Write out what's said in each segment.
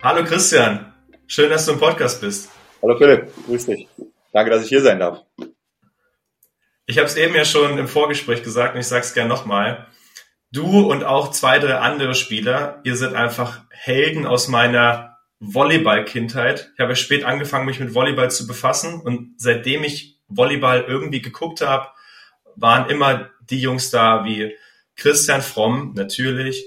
Hallo Christian, schön, dass du im Podcast bist. Hallo Philipp, grüß dich. Danke, dass ich hier sein darf. Ich habe es eben ja schon im Vorgespräch gesagt und ich sage es gerne nochmal. Du und auch zwei, drei andere Spieler, ihr seid einfach Helden aus meiner Volleyball-Kindheit. Ich habe spät angefangen, mich mit Volleyball zu befassen und seitdem ich Volleyball irgendwie geguckt habe, waren immer die Jungs da wie Christian Fromm, natürlich,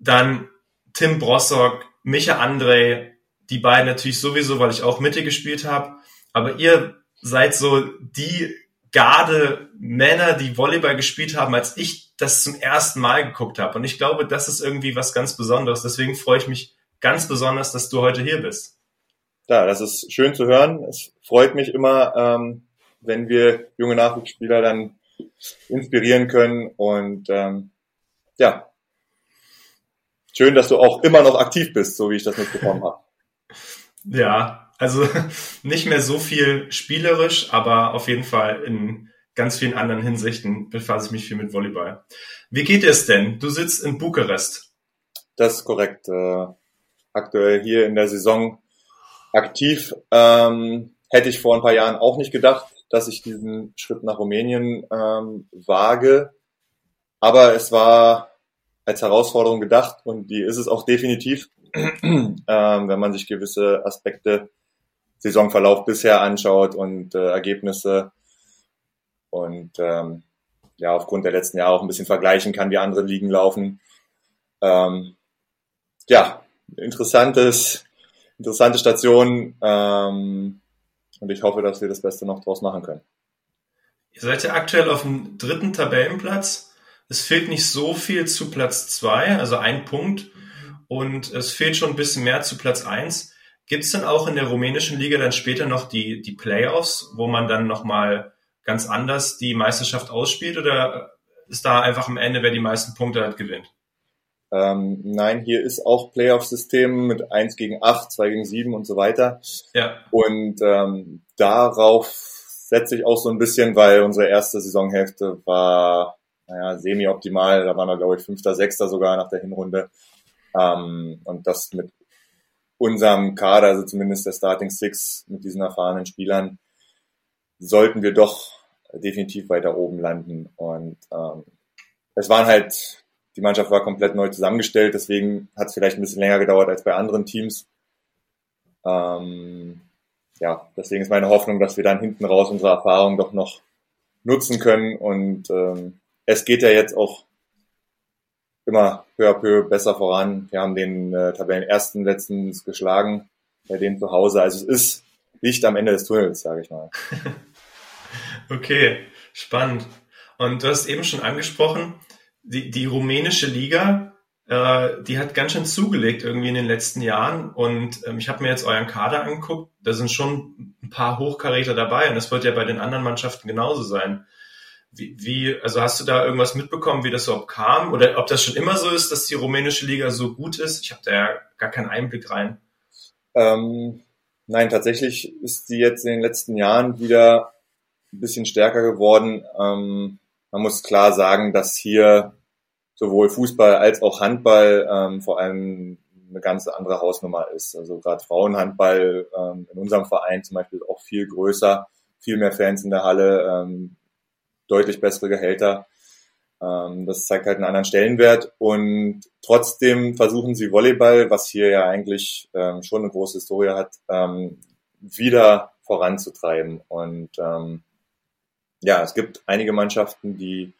dann Tim Brossock, Micha André, die beiden natürlich sowieso, weil ich auch Mitte gespielt habe. Aber ihr seid so die Garde Männer, die Volleyball gespielt haben, als ich das zum ersten Mal geguckt habe. Und ich glaube, das ist irgendwie was ganz Besonderes. Deswegen freue ich mich ganz besonders, dass du heute hier bist. Ja, das ist schön zu hören. Es freut mich immer, ähm, wenn wir junge Nachwuchsspieler dann inspirieren können. Und ähm, ja, schön, dass du auch immer noch aktiv bist, so wie ich das mitbekommen habe. Ja, also nicht mehr so viel spielerisch, aber auf jeden Fall in ganz vielen anderen Hinsichten befasse ich mich viel mit Volleyball. Wie geht es denn? Du sitzt in Bukarest. Das ist korrekt. Äh, aktuell hier in der Saison aktiv. Ähm, hätte ich vor ein paar Jahren auch nicht gedacht, dass ich diesen Schritt nach Rumänien ähm, wage. Aber es war als Herausforderung gedacht und die ist es auch definitiv, ähm, wenn man sich gewisse Aspekte Saisonverlauf bisher anschaut und äh, Ergebnisse und ähm, ja aufgrund der letzten Jahre auch ein bisschen vergleichen kann, wie andere Ligen laufen. Ähm, ja, interessantes, interessante Station ähm, und ich hoffe, dass wir das Beste noch draus machen können. Ihr seid ja aktuell auf dem dritten Tabellenplatz. Es fehlt nicht so viel zu Platz zwei, also ein Punkt. Und es fehlt schon ein bisschen mehr zu Platz eins. Gibt es denn auch in der rumänischen Liga dann später noch die, die Playoffs, wo man dann nochmal ganz anders die Meisterschaft ausspielt? Oder ist da einfach am Ende, wer die meisten Punkte hat, gewinnt? Ähm, nein, hier ist auch Playoff-System mit 1 gegen 8, 2 gegen 7 und so weiter. Ja. Und ähm, darauf setze ich auch so ein bisschen, weil unsere erste Saisonhälfte war naja, semi-optimal. Da waren wir, glaube ich, Fünfter, Sechster sogar nach der Hinrunde. Ähm, und das mit unserem Kader, also zumindest der Starting Six mit diesen erfahrenen Spielern, sollten wir doch definitiv weiter oben landen. Und ähm, es waren halt, die Mannschaft war komplett neu zusammengestellt, deswegen hat es vielleicht ein bisschen länger gedauert als bei anderen Teams. Ähm, ja, deswegen ist meine Hoffnung, dass wir dann hinten raus unsere Erfahrung doch noch nutzen können und ähm, es geht ja jetzt auch immer peu à peu besser voran. Wir haben den äh, Tabellenersten letztens geschlagen, bei denen zu Hause. Also es ist Licht am Ende des Tunnels, sage ich mal. okay, spannend. Und du hast eben schon angesprochen, die, die rumänische Liga, äh, die hat ganz schön zugelegt irgendwie in den letzten Jahren. Und ähm, ich habe mir jetzt euren Kader angeguckt, da sind schon ein paar Hochkaräter dabei und das wird ja bei den anderen Mannschaften genauso sein. Wie, wie, also hast du da irgendwas mitbekommen, wie das überhaupt kam? Oder ob das schon immer so ist, dass die rumänische Liga so gut ist? Ich habe da ja gar keinen Einblick rein. Ähm, nein, tatsächlich ist die jetzt in den letzten Jahren wieder ein bisschen stärker geworden. Ähm, man muss klar sagen, dass hier sowohl Fußball als auch Handball ähm, vor allem eine ganz andere Hausnummer ist. Also gerade Frauenhandball ähm, in unserem Verein zum Beispiel auch viel größer, viel mehr Fans in der Halle. Ähm, deutlich bessere Gehälter. Ähm, das zeigt halt einen anderen Stellenwert und trotzdem versuchen sie Volleyball, was hier ja eigentlich ähm, schon eine große Historie hat, ähm, wieder voranzutreiben. Und ähm, ja, es gibt einige Mannschaften, die,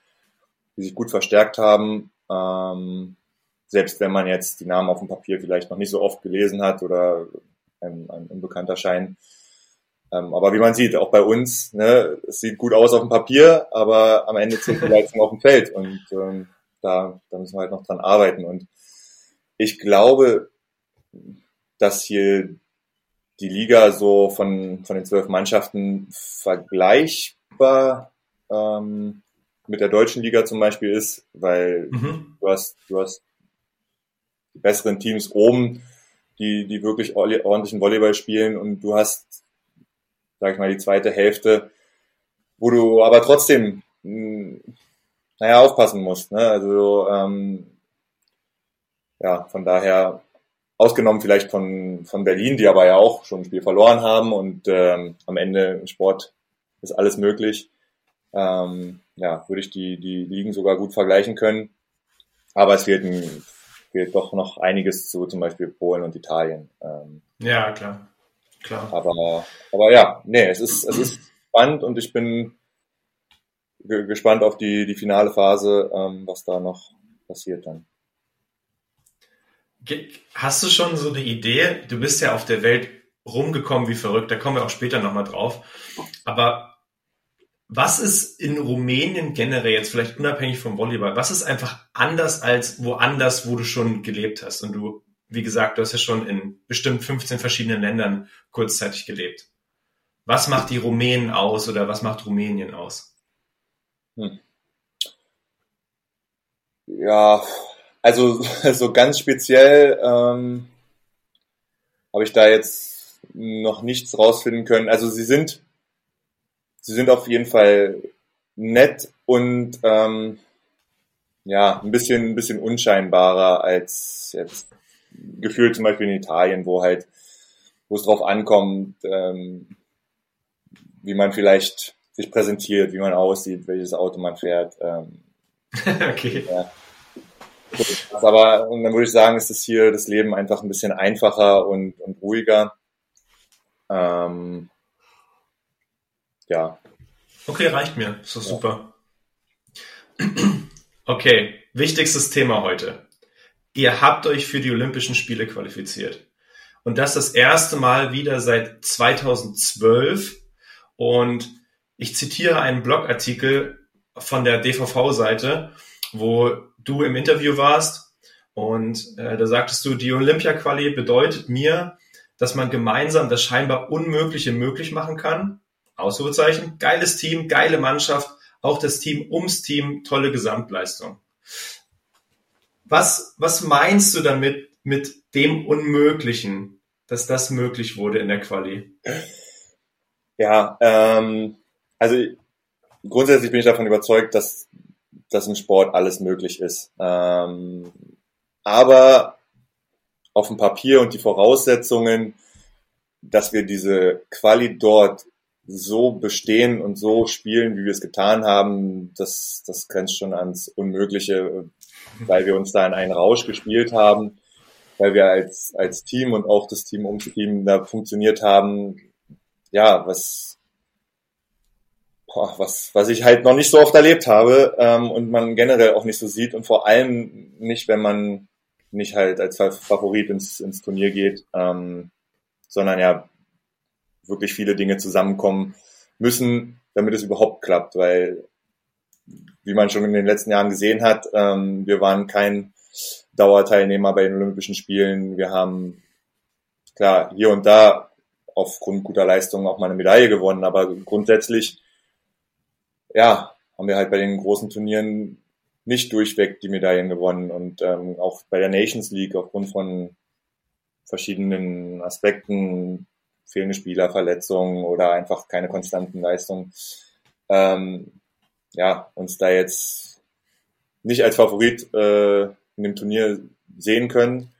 die sich gut verstärkt haben. Ähm, selbst wenn man jetzt die Namen auf dem Papier vielleicht noch nicht so oft gelesen hat oder ein, ein unbekannter Schein, ähm, aber wie man sieht, auch bei uns, ne, es sieht gut aus auf dem Papier, aber am Ende zählt die Leistung auf dem Feld und ähm, da, da müssen wir halt noch dran arbeiten. Und ich glaube, dass hier die Liga so von, von den zwölf Mannschaften vergleichbar ähm, mit der deutschen Liga zum Beispiel ist, weil mhm. du hast, du hast die besseren Teams oben, die, die wirklich ordentlichen Volleyball spielen und du hast sag ich mal, die zweite Hälfte, wo du aber trotzdem, mh, hm, naja, aufpassen musst. Ne? Also ähm, ja, von daher ausgenommen vielleicht von, von Berlin, die aber ja auch schon ein Spiel verloren haben und ähm, am Ende im Sport ist alles möglich. Ähm, ja, würde ich die, die Ligen sogar gut vergleichen können. Aber es fehlt, ein, fehlt doch noch einiges zu zum Beispiel Polen und Italien. Ähm, ja, klar. Klar. Aber, aber ja, nee, es ist, es ist spannend und ich bin gespannt auf die, die finale Phase, ähm, was da noch passiert dann. Hast du schon so eine Idee? Du bist ja auf der Welt rumgekommen wie verrückt, da kommen wir auch später nochmal drauf. Aber was ist in Rumänien generell jetzt vielleicht unabhängig vom Volleyball, was ist einfach anders als woanders, wo du schon gelebt hast? Und du, wie gesagt, du hast ja schon in bestimmt 15 verschiedenen Ländern kurzzeitig gelebt. Was macht die Rumänen aus oder was macht Rumänien aus? Hm. Ja, also so ganz speziell ähm, habe ich da jetzt noch nichts rausfinden können. Also sie sind, sie sind auf jeden Fall nett und ähm, ja, ein bisschen, ein bisschen unscheinbarer als jetzt gefühlt zum Beispiel in Italien, wo halt, wo es drauf ankommt, ähm, wie man vielleicht sich präsentiert, wie man aussieht, welches Auto man fährt. Ähm, okay. Ja. Aber dann würde ich sagen, ist das hier das Leben einfach ein bisschen einfacher und, und ruhiger. Ähm, ja. Okay, reicht mir. Ist doch ja. super. Okay, wichtigstes Thema heute. Ihr habt euch für die Olympischen Spiele qualifiziert. Und das das erste Mal wieder seit 2012. Und ich zitiere einen Blogartikel von der DVV-Seite, wo du im Interview warst und äh, da sagtest du, die Olympia-Quali bedeutet mir, dass man gemeinsam das scheinbar Unmögliche möglich machen kann. Ausrufezeichen. Geiles Team, geile Mannschaft, auch das Team ums Team, tolle Gesamtleistung. Was, was meinst du damit mit dem Unmöglichen, dass das möglich wurde in der Quali? Ja, ähm, also grundsätzlich bin ich davon überzeugt, dass dass im Sport alles möglich ist. Ähm, aber auf dem Papier und die Voraussetzungen, dass wir diese Quali dort so bestehen und so spielen, wie wir es getan haben, das, das grenzt schon ans Unmögliche, weil wir uns da in einen Rausch gespielt haben, weil wir als, als Team und auch das Team ums Team da funktioniert haben. Ja, was, boah, was, was ich halt noch nicht so oft erlebt habe ähm, und man generell auch nicht so sieht und vor allem nicht, wenn man nicht halt als Favorit ins, ins Turnier geht, ähm, sondern ja wirklich viele Dinge zusammenkommen müssen, damit es überhaupt klappt, weil wie man schon in den letzten Jahren gesehen hat, ähm, wir waren kein Dauerteilnehmer bei den Olympischen Spielen. Wir haben klar hier und da aufgrund guter Leistungen auch mal eine Medaille gewonnen, aber grundsätzlich ja, haben wir halt bei den großen Turnieren nicht durchweg die Medaillen gewonnen und ähm, auch bei der Nations League aufgrund von verschiedenen Aspekten, fehlende Spieler, Verletzungen oder einfach keine konstanten Leistungen, ähm, ja, uns da jetzt nicht als Favorit äh, in dem Turnier sehen können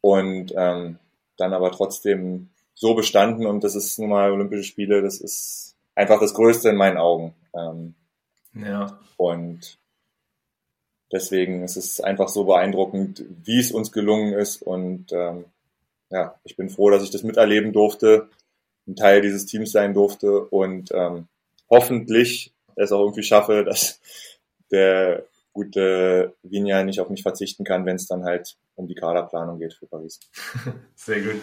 und ähm, dann aber trotzdem so bestanden und das ist nun mal Olympische Spiele, das ist einfach das Größte in meinen Augen. Ähm, ja. Und deswegen ist es einfach so beeindruckend, wie es uns gelungen ist. Und ähm, ja, ich bin froh, dass ich das miterleben durfte, ein Teil dieses Teams sein durfte und ähm, hoffentlich es auch irgendwie schaffe, dass der gute Vinja nicht auf mich verzichten kann, wenn es dann halt um die Kaderplanung geht für Paris. Sehr gut.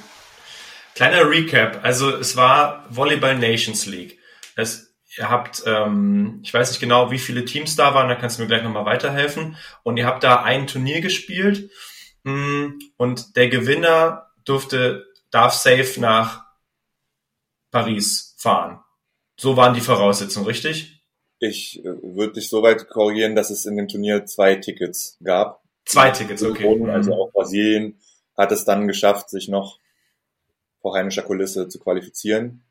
Kleiner Recap. Also es war Volleyball Nations League. Es ihr habt, ähm, ich weiß nicht genau, wie viele Teams da waren, da kannst du mir gleich nochmal weiterhelfen. Und ihr habt da ein Turnier gespielt mm, und der Gewinner durfte, darf safe nach Paris fahren. So waren die Voraussetzungen, richtig? Ich äh, würde dich so weit korrigieren, dass es in dem Turnier zwei Tickets gab. Zwei Tickets, okay. Also auch Brasilien hat es dann geschafft, sich noch vor heimischer Kulisse zu qualifizieren.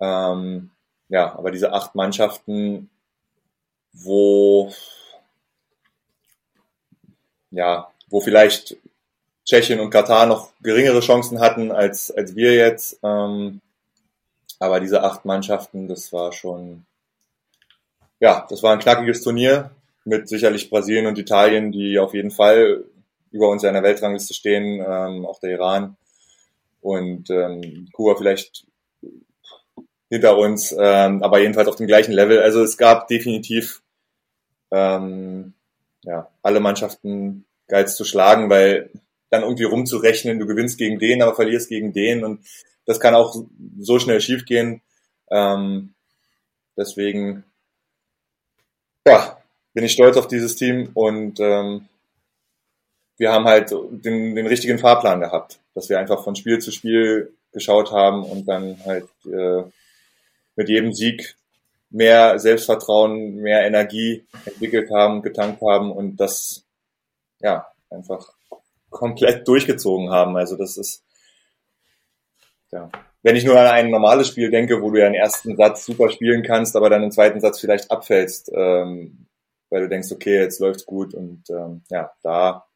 Ähm, ja, aber diese acht Mannschaften, wo ja, wo vielleicht Tschechien und Katar noch geringere Chancen hatten als, als wir jetzt. Ähm, aber diese acht Mannschaften, das war schon, ja, das war ein knackiges Turnier mit sicherlich Brasilien und Italien, die auf jeden Fall über uns in der Weltrangliste stehen, ähm, auch der Iran und ähm, Kuba vielleicht hinter uns, ähm, aber jedenfalls auf dem gleichen Level. Also es gab definitiv ähm, ja, alle Mannschaften Geiz zu schlagen, weil dann irgendwie rumzurechnen, du gewinnst gegen den, aber verlierst gegen den und das kann auch so schnell schiefgehen. Ähm, deswegen ja, bin ich stolz auf dieses Team und ähm, wir haben halt den, den richtigen Fahrplan gehabt, dass wir einfach von Spiel zu Spiel geschaut haben und dann halt äh, mit jedem Sieg mehr Selbstvertrauen, mehr Energie entwickelt haben, getankt haben und das ja einfach komplett durchgezogen haben. Also das ist ja. Wenn ich nur an ein normales Spiel denke, wo du ja den ersten Satz super spielen kannst, aber dann im zweiten Satz vielleicht abfällst, ähm, weil du denkst, okay, jetzt läuft's gut und ähm, ja, da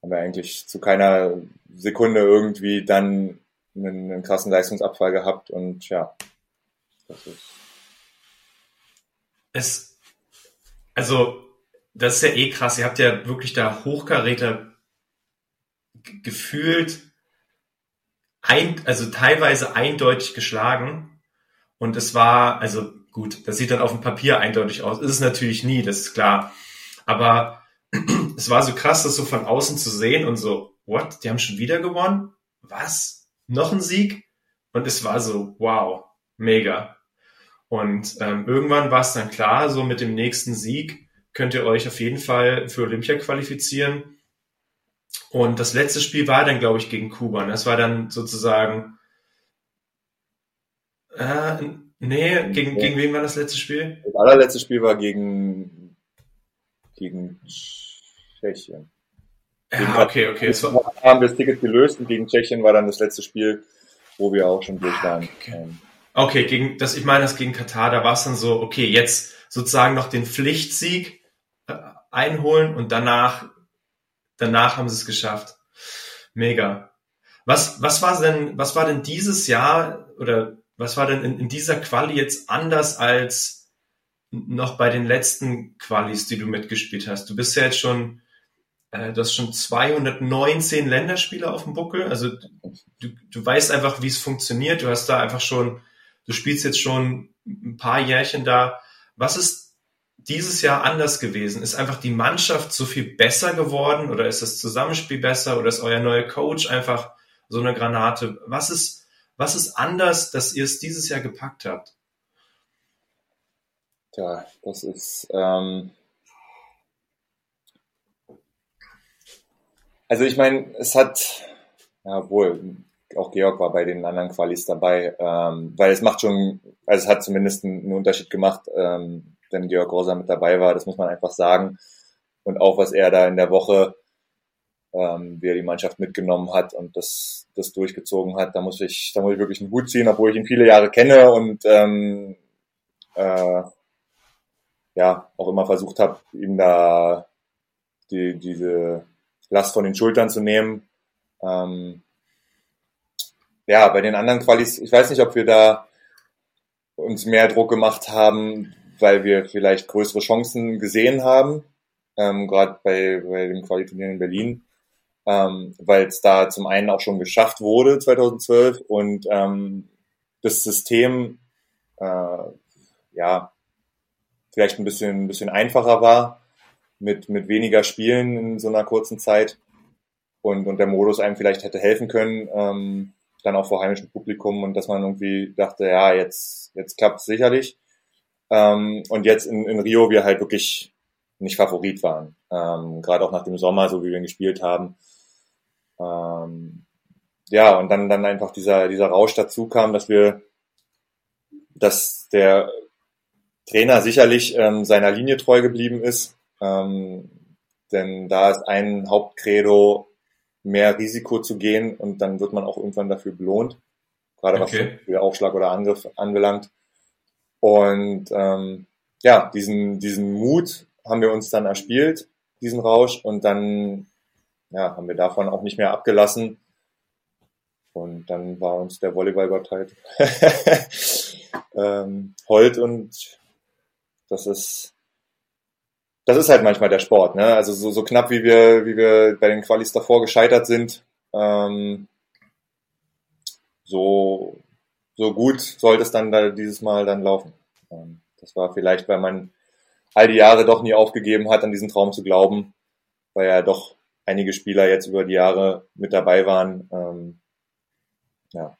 haben wir eigentlich zu keiner Sekunde irgendwie dann einen, einen krassen Leistungsabfall gehabt und ja, das ist es, also, das ist ja eh krass. Ihr habt ja wirklich da Hochkaräter gefühlt, ein, also teilweise eindeutig geschlagen. Und es war, also gut, das sieht dann auf dem Papier eindeutig aus. Ist es natürlich nie, das ist klar. Aber es war so krass, das so von außen zu sehen und so, what? Die haben schon wieder gewonnen? Was? Noch ein Sieg? Und es war so, wow, mega. Und ähm, irgendwann war es dann klar, so mit dem nächsten Sieg könnt ihr euch auf jeden Fall für Olympia qualifizieren. Und das letzte Spiel war dann, glaube ich, gegen Kuba. Das war dann sozusagen. Äh, nee, gegen, ja. gegen wen war das letzte Spiel? Das allerletzte Spiel war gegen, gegen Tschechien. Ja, okay, okay. Es war, haben wir das Ticket gelöst und gegen Tschechien war dann das letzte Spiel, wo wir auch schon durch waren. Okay. Ähm, Okay, gegen das, ich meine das gegen Katar, da war es dann so, okay, jetzt sozusagen noch den Pflichtsieg äh, einholen und danach, danach haben sie es geschafft. Mega. Was, was war denn, was war denn dieses Jahr oder was war denn in, in dieser Quali jetzt anders als noch bei den letzten Qualis, die du mitgespielt hast? Du bist ja jetzt schon, äh, du hast schon 219 Länderspiele auf dem Buckel. Also du, du weißt einfach, wie es funktioniert. Du hast da einfach schon Du spielst jetzt schon ein paar Jährchen da. Was ist dieses Jahr anders gewesen? Ist einfach die Mannschaft so viel besser geworden oder ist das Zusammenspiel besser oder ist euer neuer Coach einfach so eine Granate? Was ist, was ist anders, dass ihr es dieses Jahr gepackt habt? Tja, das ist, ähm also ich meine, es hat, ja wohl, auch Georg war bei den anderen Qualis dabei, ähm, weil es macht schon, also es hat zumindest einen, einen Unterschied gemacht, ähm, wenn Georg Rosa mit dabei war, das muss man einfach sagen. Und auch was er da in der Woche, ähm, wie er die Mannschaft mitgenommen hat und das, das durchgezogen hat, da muss ich, da muss ich wirklich einen Hut ziehen, obwohl ich ihn viele Jahre kenne und ähm, äh, ja, auch immer versucht habe, ihm da die, diese Last von den Schultern zu nehmen. Ähm, ja, bei den anderen Qualis, ich weiß nicht, ob wir da uns mehr Druck gemacht haben, weil wir vielleicht größere Chancen gesehen haben, ähm, gerade bei, bei dem Qualiturnier in Berlin, ähm, weil es da zum einen auch schon geschafft wurde 2012 und ähm, das System äh, ja vielleicht ein bisschen, ein bisschen einfacher war mit, mit weniger Spielen in so einer kurzen Zeit und, und der Modus einem vielleicht hätte helfen können, ähm, dann auch vor heimischem Publikum und dass man irgendwie dachte, ja, jetzt, jetzt klappt sicherlich. Ähm, und jetzt in, in Rio wir halt wirklich nicht Favorit waren. Ähm, Gerade auch nach dem Sommer, so wie wir ihn gespielt haben. Ähm, ja, und dann, dann einfach dieser, dieser Rausch dazu kam, dass wir, dass der Trainer sicherlich ähm, seiner Linie treu geblieben ist. Ähm, denn da ist ein Hauptcredo, mehr Risiko zu gehen und dann wird man auch irgendwann dafür belohnt, gerade okay. was Aufschlag oder Angriff anbelangt. Und ähm, ja, diesen, diesen Mut haben wir uns dann erspielt, diesen Rausch, und dann ja, haben wir davon auch nicht mehr abgelassen. Und dann war uns der Volleyballgott halt ähm, hold und das ist das ist halt manchmal der Sport, ne? Also so, so knapp wie wir wie wir bei den Qualis davor gescheitert sind, ähm, so so gut sollte es dann da dieses Mal dann laufen. Ähm, das war vielleicht, weil man all die Jahre doch nie aufgegeben hat, an diesen Traum zu glauben, weil ja doch einige Spieler jetzt über die Jahre mit dabei waren. Ähm, ja.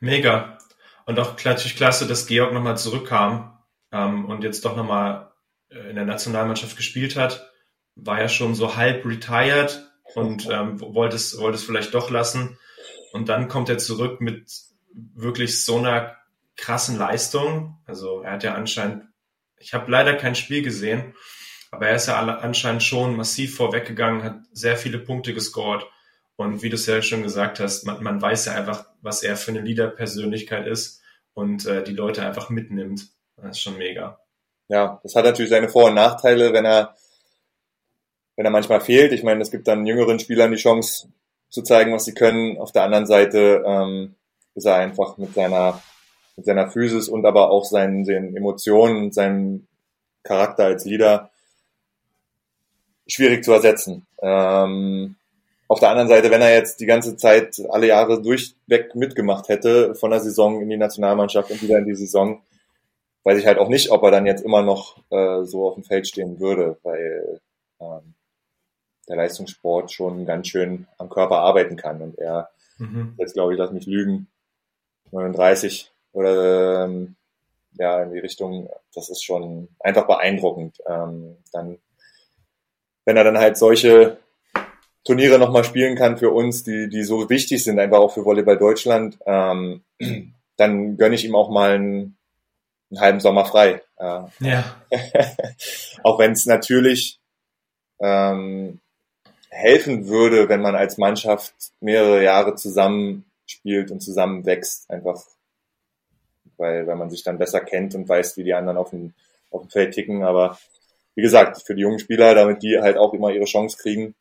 Mega. Und auch natürlich klasse, dass Georg nochmal zurückkam ähm, und jetzt doch nochmal äh, in der Nationalmannschaft gespielt hat. War ja schon so halb retired und ähm, wollte, es, wollte es vielleicht doch lassen. Und dann kommt er zurück mit wirklich so einer krassen Leistung. Also er hat ja anscheinend, ich habe leider kein Spiel gesehen, aber er ist ja anscheinend schon massiv vorweggegangen, hat sehr viele Punkte gescored. Und wie du es ja schon gesagt hast, man, man weiß ja einfach, was er für eine Leader-Persönlichkeit ist und äh, die Leute einfach mitnimmt. Das ist schon mega. Ja, das hat natürlich seine Vor- und Nachteile, wenn er, wenn er manchmal fehlt. Ich meine, es gibt dann jüngeren Spielern die Chance zu zeigen, was sie können. Auf der anderen Seite ähm, ist er einfach mit seiner, mit seiner Physis und aber auch seinen, seinen Emotionen und seinem Charakter als Leader schwierig zu ersetzen. Ähm, auf der anderen Seite, wenn er jetzt die ganze Zeit alle Jahre durchweg mitgemacht hätte, von der Saison in die Nationalmannschaft und wieder in die Saison, weiß ich halt auch nicht, ob er dann jetzt immer noch äh, so auf dem Feld stehen würde, weil ähm, der Leistungssport schon ganz schön am Körper arbeiten kann. Und er, mhm. jetzt glaube ich, lass mich lügen, 39 oder ähm, ja, in die Richtung, das ist schon einfach beeindruckend. Ähm, dann, wenn er dann halt solche Turniere nochmal spielen kann für uns, die, die so wichtig sind, einfach auch für Volleyball Deutschland, ähm, dann gönne ich ihm auch mal einen, einen halben Sommer frei. Äh, ja. auch wenn es natürlich ähm, helfen würde, wenn man als Mannschaft mehrere Jahre zusammen spielt und zusammen wächst, einfach. Weil, weil man sich dann besser kennt und weiß, wie die anderen auf dem, auf dem Feld ticken. Aber wie gesagt, für die jungen Spieler, damit die halt auch immer ihre Chance kriegen,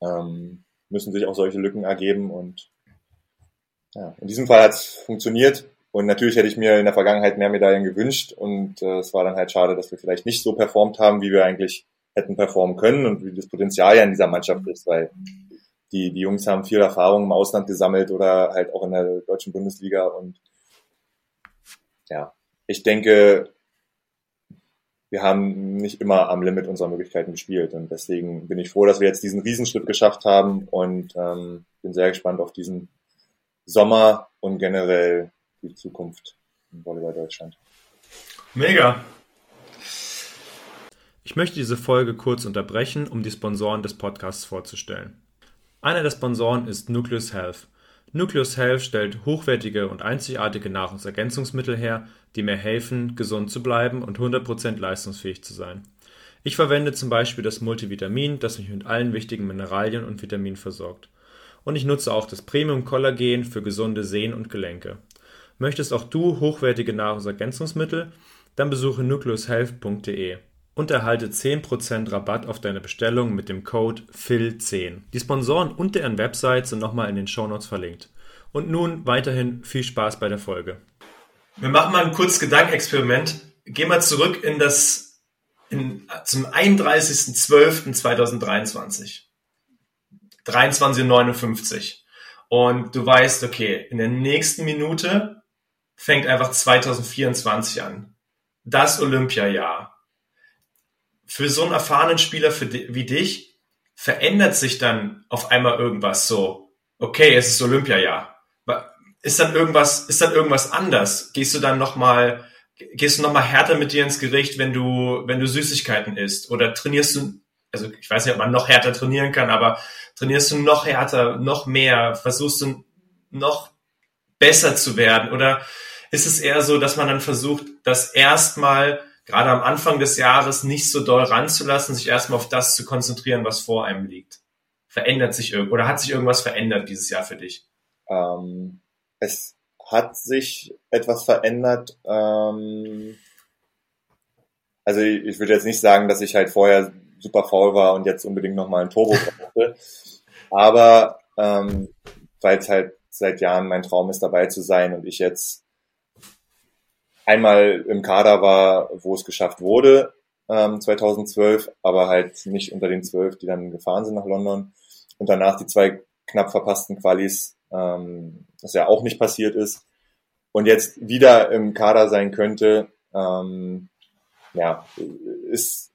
ähm, müssen sich auch solche Lücken ergeben. Und ja, in diesem Fall hat es funktioniert. Und natürlich hätte ich mir in der Vergangenheit mehr Medaillen gewünscht. Und äh, es war dann halt schade, dass wir vielleicht nicht so performt haben, wie wir eigentlich hätten performen können und wie das Potenzial ja in dieser Mannschaft ist, weil die, die Jungs haben viel Erfahrung im Ausland gesammelt oder halt auch in der deutschen Bundesliga und ja, ich denke, wir haben nicht immer am Limit unserer Möglichkeiten gespielt. Und deswegen bin ich froh, dass wir jetzt diesen Riesenschritt geschafft haben und ähm, bin sehr gespannt auf diesen Sommer und generell die Zukunft im Volleyball Deutschland. Mega. Ich möchte diese Folge kurz unterbrechen, um die Sponsoren des Podcasts vorzustellen. Einer der Sponsoren ist Nucleus Health. Nucleus Health stellt hochwertige und einzigartige Nahrungsergänzungsmittel her, die mir helfen, gesund zu bleiben und 100% leistungsfähig zu sein. Ich verwende zum Beispiel das Multivitamin, das mich mit allen wichtigen Mineralien und Vitaminen versorgt. Und ich nutze auch das Premium Kollagen für gesunde Sehnen und Gelenke. Möchtest auch du hochwertige Nahrungsergänzungsmittel? Dann besuche nucleushealth.de und erhalte 10% Rabatt auf deine Bestellung mit dem Code FIL10. Die Sponsoren und deren Website sind nochmal in den Shownotes verlinkt. Und nun weiterhin viel Spaß bei der Folge. Wir machen mal ein kurzes Gedankenexperiment. Geh mal zurück in das, in, zum 31.12.2023. 23.59. Und du weißt, okay, in der nächsten Minute fängt einfach 2024 an. Das Olympiajahr. Für so einen erfahrenen Spieler wie dich verändert sich dann auf einmal irgendwas so. Okay, es ist Olympiajahr ist dann irgendwas, ist dann irgendwas anders? Gehst du dann nochmal, gehst du nochmal härter mit dir ins Gericht, wenn du, wenn du Süßigkeiten isst? Oder trainierst du, also ich weiß nicht, ob man noch härter trainieren kann, aber trainierst du noch härter, noch mehr? Versuchst du noch besser zu werden? Oder ist es eher so, dass man dann versucht, das erstmal gerade am Anfang des Jahres nicht so doll ranzulassen, sich erstmal auf das zu konzentrieren, was vor einem liegt? Verändert sich irgend oder hat sich irgendwas verändert dieses Jahr für dich? Ähm, es hat sich etwas verändert. Ähm, also ich, ich würde jetzt nicht sagen, dass ich halt vorher super faul war und jetzt unbedingt nochmal ein Turbo brauchte. Aber ähm, weil es halt seit Jahren mein Traum ist, dabei zu sein und ich jetzt einmal im Kader war, wo es geschafft wurde, ähm, 2012, aber halt nicht unter den zwölf, die dann gefahren sind nach London. Und danach die zwei knapp verpassten Qualis, ähm, was ja auch nicht passiert ist. Und jetzt wieder im Kader sein könnte, ähm, ja, ist,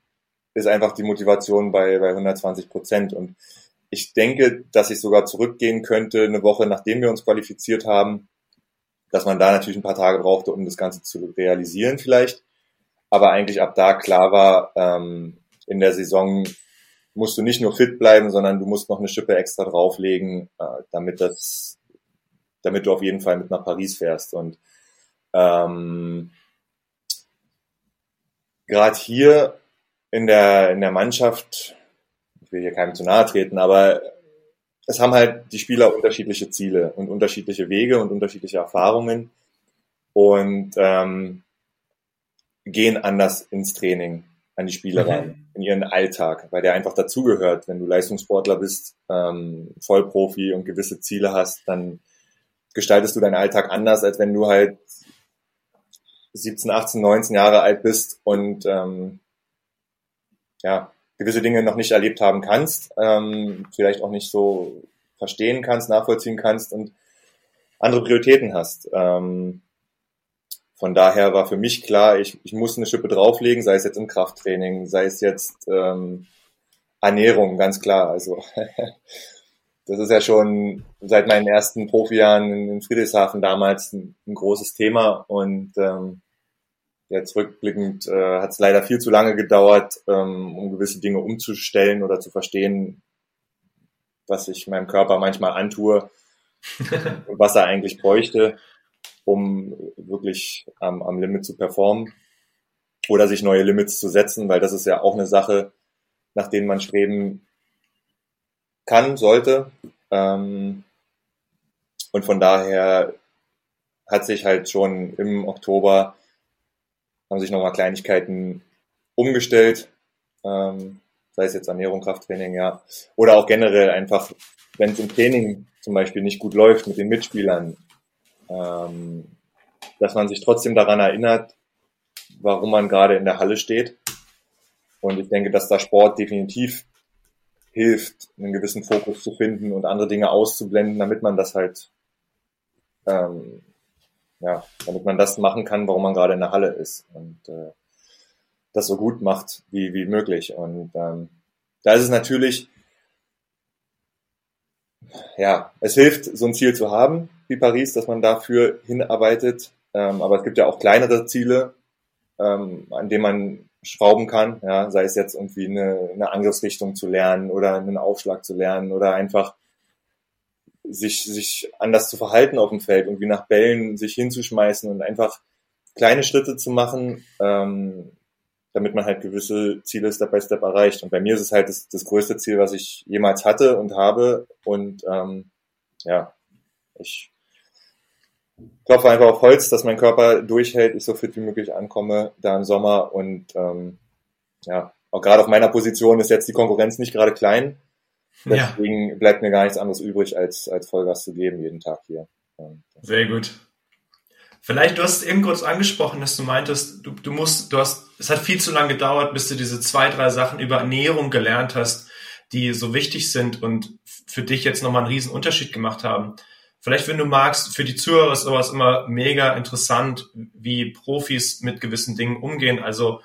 ist einfach die Motivation bei, bei 120 Prozent. Und ich denke, dass ich sogar zurückgehen könnte, eine Woche nachdem wir uns qualifiziert haben, dass man da natürlich ein paar Tage brauchte, um das Ganze zu realisieren vielleicht. Aber eigentlich ab da klar war, ähm, in der Saison musst du nicht nur fit bleiben, sondern du musst noch eine Schippe extra drauflegen, äh, damit das, damit du auf jeden Fall mit nach Paris fährst. Und ähm, gerade hier in der, in der Mannschaft, ich will hier keinem zu nahe treten, aber es haben halt die Spieler unterschiedliche Ziele und unterschiedliche Wege und unterschiedliche Erfahrungen und ähm, gehen anders ins Training an die Spieler mhm. rein, in ihren Alltag, weil der einfach dazugehört. Wenn du Leistungssportler bist, ähm, Vollprofi und gewisse Ziele hast, dann gestaltest du deinen Alltag anders, als wenn du halt 17, 18, 19 Jahre alt bist und ähm, ja, gewisse Dinge noch nicht erlebt haben kannst, ähm, vielleicht auch nicht so verstehen kannst, nachvollziehen kannst und andere Prioritäten hast. Ähm, von daher war für mich klar, ich, ich muss eine Schippe drauflegen, sei es jetzt im Krafttraining, sei es jetzt ähm, Ernährung, ganz klar. Also das ist ja schon seit meinen ersten Profijahren in Friedrichshafen damals ein, ein großes Thema und ähm, Jetzt rückblickend äh, hat es leider viel zu lange gedauert, ähm, um gewisse Dinge umzustellen oder zu verstehen, was ich meinem Körper manchmal antue was er eigentlich bräuchte, um wirklich am, am Limit zu performen oder sich neue Limits zu setzen, weil das ist ja auch eine Sache, nach denen man streben kann, sollte. Ähm, und von daher hat sich halt schon im Oktober haben sich nochmal Kleinigkeiten umgestellt, ähm, sei es jetzt Ernährung, Krafttraining, ja, oder auch generell einfach, wenn es im Training zum Beispiel nicht gut läuft mit den Mitspielern, ähm, dass man sich trotzdem daran erinnert, warum man gerade in der Halle steht. Und ich denke, dass da Sport definitiv hilft, einen gewissen Fokus zu finden und andere Dinge auszublenden, damit man das halt ähm, ja, damit man das machen kann, warum man gerade in der Halle ist und äh, das so gut macht wie, wie möglich. Und ähm, da ist es natürlich, ja, es hilft, so ein Ziel zu haben wie Paris, dass man dafür hinarbeitet. Ähm, aber es gibt ja auch kleinere Ziele, ähm, an denen man schrauben kann, ja, sei es jetzt irgendwie eine, eine Angriffsrichtung zu lernen oder einen Aufschlag zu lernen oder einfach sich, sich anders zu verhalten auf dem Feld, und wie nach Bällen sich hinzuschmeißen und einfach kleine Schritte zu machen, ähm, damit man halt gewisse Ziele Step by Step erreicht. Und bei mir ist es halt das, das größte Ziel, was ich jemals hatte und habe. Und ähm, ja, ich klopfe einfach auf Holz, dass mein Körper durchhält, ich so fit wie möglich ankomme da im Sommer. Und ähm, ja, auch gerade auf meiner Position ist jetzt die Konkurrenz nicht gerade klein. Deswegen ja. bleibt mir gar nichts anderes übrig, als, als Vollgas zu geben jeden Tag hier. Sehr gut. Vielleicht, du hast eben kurz angesprochen, dass du meintest, du, du musst, du hast, es hat viel zu lange gedauert, bis du diese zwei, drei Sachen über Ernährung gelernt hast, die so wichtig sind und für dich jetzt nochmal einen riesen Unterschied gemacht haben. Vielleicht, wenn du magst, für die Zuhörer ist sowas immer mega interessant, wie Profis mit gewissen Dingen umgehen. Also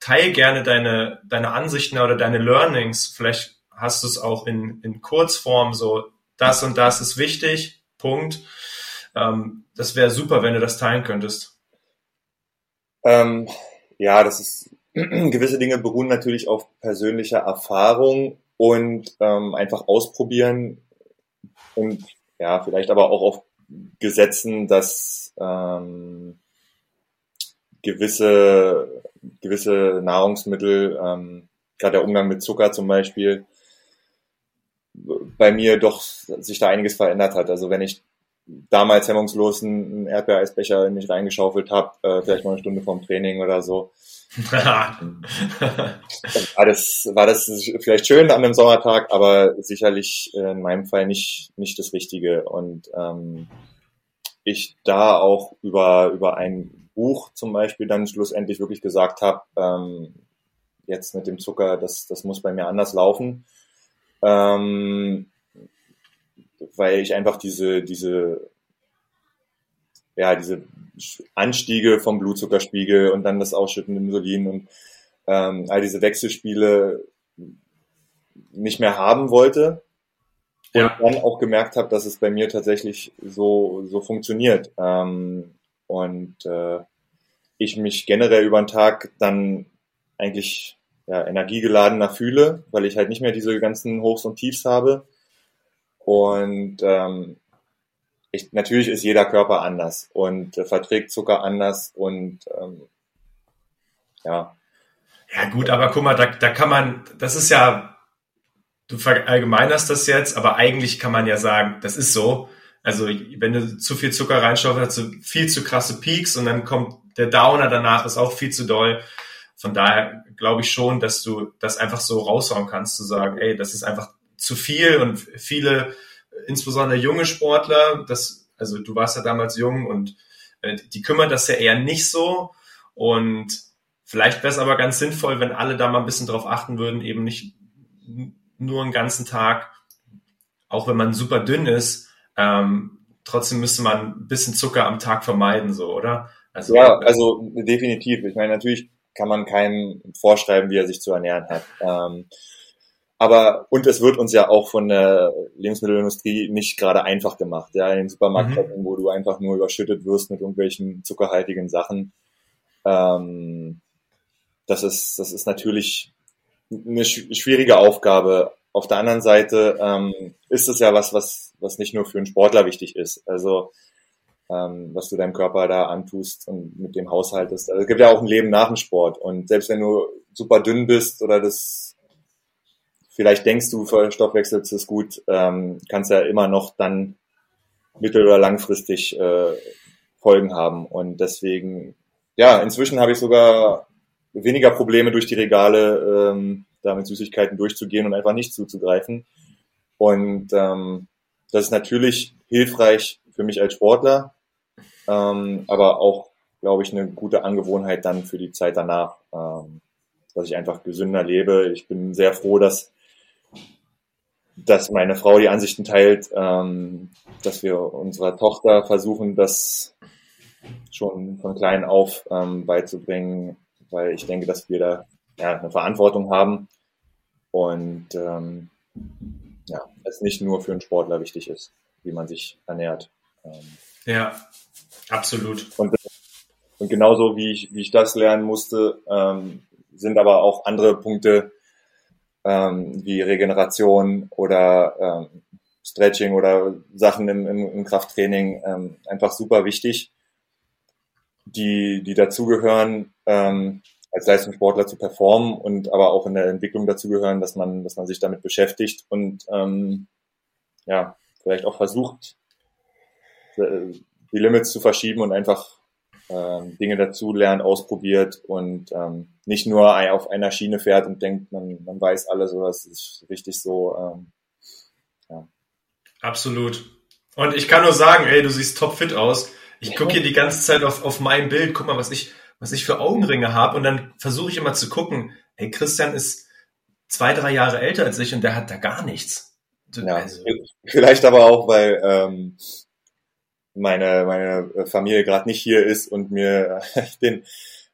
teil gerne deine, deine Ansichten oder deine Learnings. Vielleicht hast du es auch in, in Kurzform so, das und das ist wichtig, Punkt. Ähm, das wäre super, wenn du das teilen könntest. Ähm, ja, das ist, gewisse Dinge beruhen natürlich auf persönlicher Erfahrung und ähm, einfach ausprobieren und ja, vielleicht aber auch auf Gesetzen, dass ähm, gewisse, gewisse Nahrungsmittel, ähm, gerade der Umgang mit Zucker zum Beispiel, bei mir doch sich da einiges verändert hat. Also wenn ich damals hemmungslos einen Erdbeereisbecher in mich reingeschaufelt habe, äh, vielleicht mal eine Stunde vorm Training oder so, war, das, war das vielleicht schön an einem Sommertag, aber sicherlich in meinem Fall nicht, nicht das Richtige. Und ähm, ich da auch über, über ein Buch zum Beispiel dann schlussendlich wirklich gesagt habe, ähm, jetzt mit dem Zucker, das, das muss bei mir anders laufen. Ähm, weil ich einfach diese, diese, ja, diese Anstiege vom Blutzuckerspiegel und dann das Ausschütten Insulin und ähm, all diese Wechselspiele nicht mehr haben wollte. Und ja. dann auch gemerkt habe, dass es bei mir tatsächlich so, so funktioniert. Ähm, und äh, ich mich generell über den Tag dann eigentlich ja, energiegeladener fühle, weil ich halt nicht mehr diese ganzen Hochs und Tiefs habe. Und ähm, ich, natürlich ist jeder Körper anders und äh, verträgt Zucker anders und ähm, ja. Ja gut, aber guck mal, da, da kann man, das ist ja, du verallgemeinerst das jetzt, aber eigentlich kann man ja sagen, das ist so. Also wenn du zu viel Zucker reinschaufelst, hast du viel zu krasse Peaks und dann kommt der Downer danach, ist auch viel zu doll. Von daher glaube ich schon, dass du das einfach so raushauen kannst, zu sagen, ey, das ist einfach zu viel und viele insbesondere junge Sportler, das, also du warst ja damals jung und äh, die kümmern das ja eher nicht so. Und vielleicht wäre es aber ganz sinnvoll, wenn alle da mal ein bisschen drauf achten würden, eben nicht nur einen ganzen Tag, auch wenn man super dünn ist, ähm, trotzdem müsste man ein bisschen Zucker am Tag vermeiden, so, oder? Also, ja, also definitiv. Ich meine, natürlich kann man keinem vorschreiben, wie er sich zu ernähren hat. Ähm, aber, und es wird uns ja auch von der Lebensmittelindustrie nicht gerade einfach gemacht, ja, in den Supermarktketten, mhm. wo du einfach nur überschüttet wirst mit irgendwelchen zuckerhaltigen Sachen. Ähm, das ist, das ist natürlich eine schwierige Aufgabe. Auf der anderen Seite ähm, ist es ja was, was, was nicht nur für einen Sportler wichtig ist. Also ähm, was du deinem Körper da antust und mit dem haushaltest. Also es gibt ja auch ein Leben nach dem Sport. Und selbst wenn du super dünn bist oder das vielleicht denkst du, verstoffwechselst es gut, ähm, kannst ja immer noch dann mittel- oder langfristig äh, Folgen haben. Und deswegen, ja, inzwischen habe ich sogar weniger Probleme durch die Regale, ähm, da mit Süßigkeiten durchzugehen und einfach nicht zuzugreifen. Und ähm, das ist natürlich hilfreich für mich als Sportler, ähm, aber auch, glaube ich, eine gute Angewohnheit dann für die Zeit danach, ähm, dass ich einfach gesünder lebe. Ich bin sehr froh, dass dass meine Frau die Ansichten teilt, ähm, dass wir unserer Tochter versuchen, das schon von klein auf ähm, beizubringen, weil ich denke, dass wir da ja, eine Verantwortung haben und ähm, ja, es nicht nur für einen Sportler wichtig ist, wie man sich ernährt. Ähm, ja, absolut. Und, und genauso wie ich, wie ich das lernen musste, ähm, sind aber auch andere Punkte, ähm, wie Regeneration oder ähm, Stretching oder Sachen im, im, im Krafttraining ähm, einfach super wichtig, die, die dazugehören, ähm, als Leistungssportler zu performen und aber auch in der Entwicklung dazugehören, dass man, dass man sich damit beschäftigt und ähm, ja, vielleicht auch versucht, äh, die Limits zu verschieben und einfach ähm, Dinge dazu lernt, ausprobiert und ähm, nicht nur auf einer Schiene fährt und denkt, man, man weiß alles, oder es ist richtig so. Ähm, ja. Absolut. Und ich kann nur sagen, ey, du siehst topfit aus. Ich gucke hier die ganze Zeit auf, auf mein Bild, guck mal, was ich, was ich für Augenringe habe und dann versuche ich immer zu gucken, hey, Christian ist zwei, drei Jahre älter als ich und der hat da gar nichts. Ja, also. Vielleicht aber auch, weil ähm, meine, meine Familie gerade nicht hier ist und mir den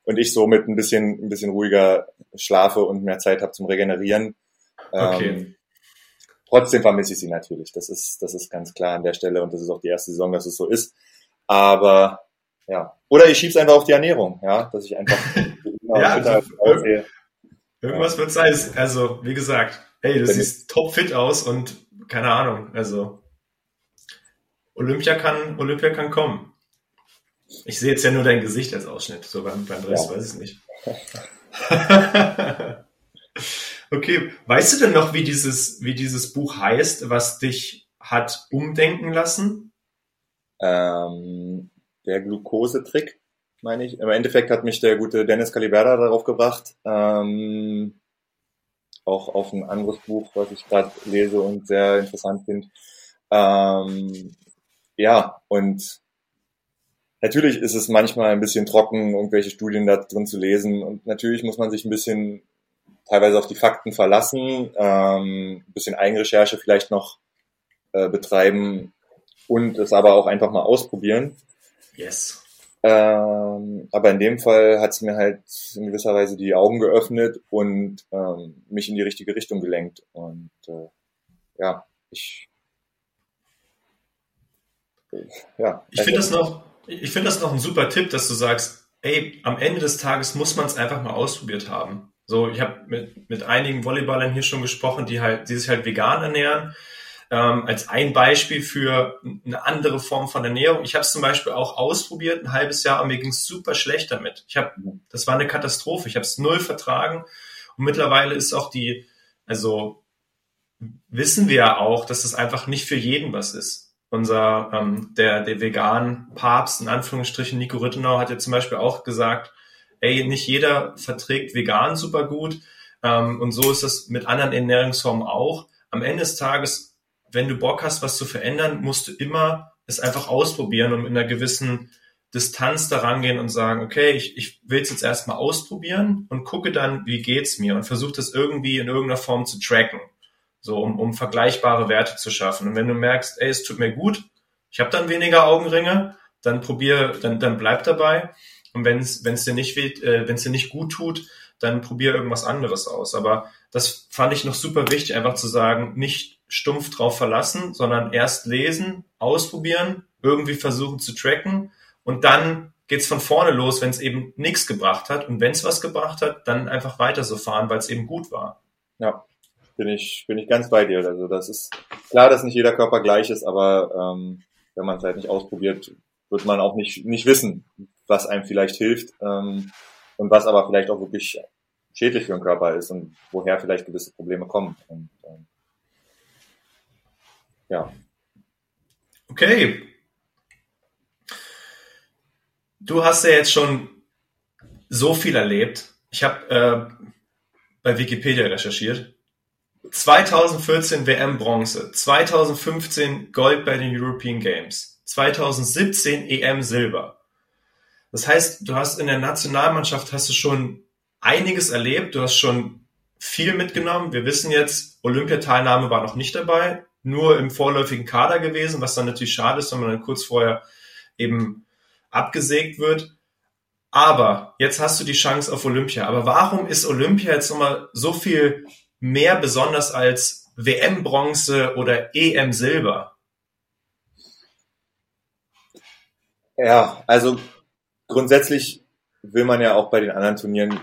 und ich somit ein bisschen, ein bisschen ruhiger schlafe und mehr Zeit habe zum Regenerieren. Okay. Ähm, trotzdem vermisse ich sie natürlich. Das ist, das ist ganz klar an der Stelle und das ist auch die erste Saison, dass es so ist. Aber ja. Oder ich schieb's einfach auf die Ernährung, ja, dass ich einfach ja, also, irgendwas wird sein. Also, wie gesagt, hey, du siehst top fit aus und keine Ahnung, also Olympia kann, Olympia kann kommen. Ich sehe jetzt ja nur dein Gesicht als Ausschnitt, so beim, beim Rest ja. weiß ich nicht. okay, weißt du denn noch, wie dieses, wie dieses Buch heißt, was dich hat umdenken lassen? Ähm, der Glukosetrick. meine ich. Im Endeffekt hat mich der gute Dennis Caliberda darauf gebracht, ähm, auch auf ein anderes Buch, was ich gerade lese und sehr interessant finde. Ähm, ja, und natürlich ist es manchmal ein bisschen trocken, irgendwelche Studien da drin zu lesen und natürlich muss man sich ein bisschen teilweise auf die Fakten verlassen, ähm, ein bisschen Eigenrecherche vielleicht noch äh, betreiben und es aber auch einfach mal ausprobieren. Yes. Ähm, aber in dem Fall hat es mir halt in gewisser Weise die Augen geöffnet und ähm, mich in die richtige Richtung gelenkt. Und äh, ja, ich ja. Ich finde das noch, ich finde das noch ein super Tipp, dass du sagst, ey, am Ende des Tages muss man es einfach mal ausprobiert haben. So, ich habe mit, mit einigen Volleyballern hier schon gesprochen, die halt, die sich halt vegan ernähren. Ähm, als ein Beispiel für eine andere Form von Ernährung. Ich habe es zum Beispiel auch ausprobiert, ein halbes Jahr, und mir ging es super schlecht damit. Ich habe, das war eine Katastrophe. Ich habe es null vertragen. Und mittlerweile ist auch die, also wissen wir ja auch, dass das einfach nicht für jeden was ist unser ähm, der der vegan Papst in Anführungsstrichen Nico Rittenau hat ja zum Beispiel auch gesagt, ey, nicht jeder verträgt vegan super gut ähm, und so ist es mit anderen Ernährungsformen auch. Am Ende des Tages, wenn du Bock hast, was zu verändern, musst du immer es einfach ausprobieren und in einer gewissen Distanz daran gehen und sagen, okay, ich, ich will es jetzt erstmal ausprobieren und gucke dann, wie geht's mir und versuche das irgendwie in irgendeiner Form zu tracken so um, um vergleichbare Werte zu schaffen. Und wenn du merkst, ey, es tut mir gut, ich habe dann weniger Augenringe, dann probier, dann, dann bleib dabei. Und wenn es dir nicht weht, äh, wenn es dir nicht gut tut, dann probier irgendwas anderes aus. Aber das fand ich noch super wichtig, einfach zu sagen, nicht stumpf drauf verlassen, sondern erst lesen, ausprobieren, irgendwie versuchen zu tracken und dann geht's von vorne los, wenn es eben nichts gebracht hat. Und wenn es was gebracht hat, dann einfach weiter so fahren, weil es eben gut war. Ja, bin ich, bin ich ganz bei dir. Also das ist klar, dass nicht jeder Körper gleich ist, aber ähm, wenn man es halt nicht ausprobiert, wird man auch nicht, nicht wissen, was einem vielleicht hilft ähm, und was aber vielleicht auch wirklich schädlich für den Körper ist und woher vielleicht gewisse Probleme kommen. Und, ähm, ja. Okay. Du hast ja jetzt schon so viel erlebt. Ich habe äh, bei Wikipedia recherchiert 2014 WM Bronze, 2015 Gold bei den European Games, 2017 EM Silber. Das heißt, du hast in der Nationalmannschaft hast du schon einiges erlebt, du hast schon viel mitgenommen. Wir wissen jetzt, Olympiateilnahme war noch nicht dabei, nur im vorläufigen Kader gewesen, was dann natürlich schade ist, wenn man dann kurz vorher eben abgesägt wird. Aber jetzt hast du die Chance auf Olympia. Aber warum ist Olympia jetzt nochmal so viel mehr besonders als WM-Bronze oder EM-Silber? Ja, also grundsätzlich will man ja auch bei den anderen Turnieren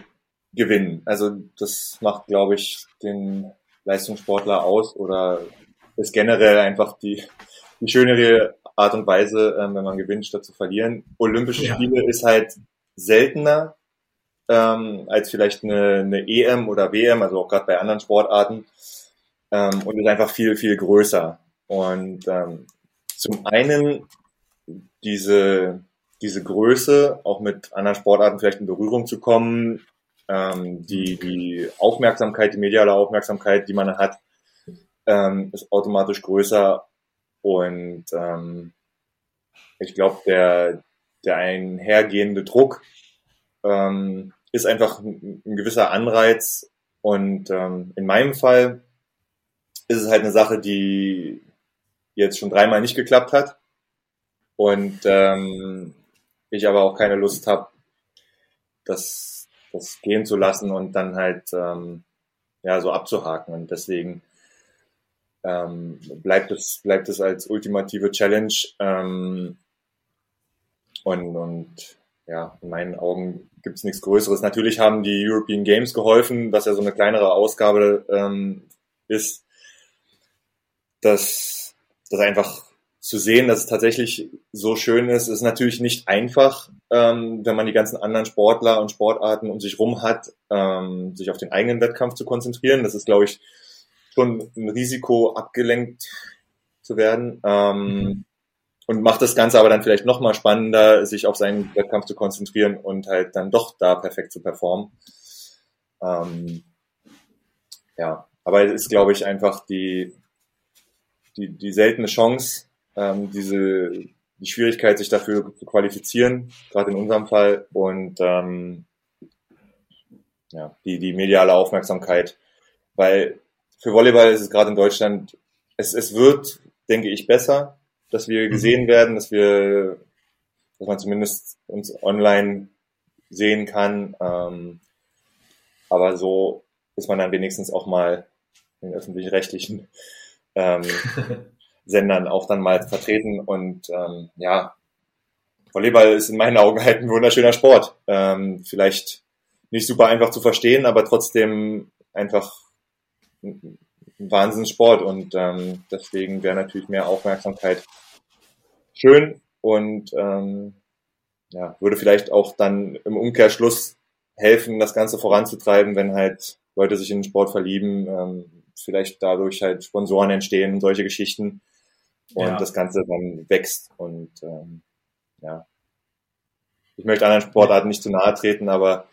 gewinnen. Also das macht, glaube ich, den Leistungssportler aus oder ist generell einfach die, die schönere Art und Weise, ähm, wenn man gewinnt, statt zu verlieren. Olympische ja. Spiele ist halt seltener, ähm, als vielleicht eine, eine EM oder WM, also auch gerade bei anderen Sportarten. Ähm, und ist einfach viel, viel größer. Und ähm, zum einen diese, diese Größe, auch mit anderen Sportarten vielleicht in Berührung zu kommen, ähm, die, die Aufmerksamkeit, die mediale Aufmerksamkeit, die man hat, ähm, ist automatisch größer. Und ähm, ich glaube, der, der einhergehende Druck ähm, ist einfach ein, gewisser Anreiz. Und ähm, in meinem Fall ist es halt eine Sache, die jetzt schon dreimal nicht geklappt hat. Und ähm, ich aber auch keine Lust habe, das, das gehen zu lassen und dann halt ähm, ja so abzuhaken. Und deswegen ähm, bleibt es bleibt es als ultimative Challenge ähm, und und ja, in meinen Augen gibt es nichts Größeres. Natürlich haben die European Games geholfen, was ja so eine kleinere Ausgabe ähm, ist, dass das einfach zu sehen, dass es tatsächlich so schön ist, ist natürlich nicht einfach, ähm, wenn man die ganzen anderen Sportler und Sportarten um sich rum hat, ähm, sich auf den eigenen Wettkampf zu konzentrieren. Das ist, glaube ich, schon ein Risiko, abgelenkt zu werden. Ähm, mhm und macht das Ganze aber dann vielleicht noch mal spannender, sich auf seinen Wettkampf zu konzentrieren und halt dann doch da perfekt zu performen. Ähm, ja, aber es ist, glaube ich, einfach die, die, die seltene Chance, ähm, diese die Schwierigkeit, sich dafür zu qualifizieren, gerade in unserem Fall, und ähm, ja, die, die mediale Aufmerksamkeit. Weil für Volleyball ist es gerade in Deutschland, es, es wird, denke ich, besser, dass wir mhm. gesehen werden, dass wir, dass man zumindest uns online sehen kann. Ähm, aber so ist man dann wenigstens auch mal in öffentlich-rechtlichen ähm, Sendern auch dann mal vertreten. Und ähm, ja, Volleyball ist in meinen Augen halt ein wunderschöner Sport. Ähm, vielleicht nicht super einfach zu verstehen, aber trotzdem einfach ein Wahnsinnssport und ähm, deswegen wäre natürlich mehr Aufmerksamkeit schön und ähm, ja, würde vielleicht auch dann im Umkehrschluss helfen, das Ganze voranzutreiben, wenn halt Leute sich in den Sport verlieben, ähm, vielleicht dadurch halt Sponsoren entstehen, solche Geschichten und ja. das Ganze dann wächst und ähm, ja. Ich möchte anderen Sportarten nicht zu nahe treten, aber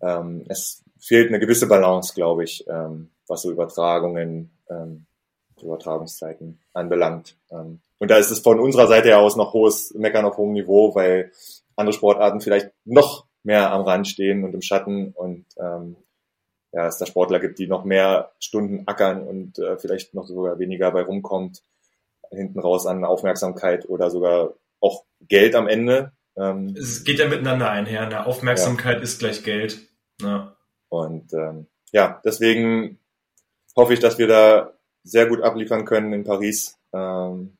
ähm, es fehlt eine gewisse Balance, glaube ich, ähm, was so Übertragungen, ähm, Übertragungszeiten anbelangt. Ähm, und da ist es von unserer Seite her aus noch hohes Meckern auf hohem Niveau, weil andere Sportarten vielleicht noch mehr am Rand stehen und im Schatten und ähm, ja, es da Sportler gibt, die noch mehr Stunden ackern und äh, vielleicht noch sogar weniger bei rumkommt, hinten raus an Aufmerksamkeit oder sogar auch Geld am Ende. Ähm, es geht ja miteinander einher. Ne? Aufmerksamkeit ja. ist gleich Geld. Ja. Und ähm, ja, deswegen hoffe ich, dass wir da sehr gut abliefern können in Paris. Ähm,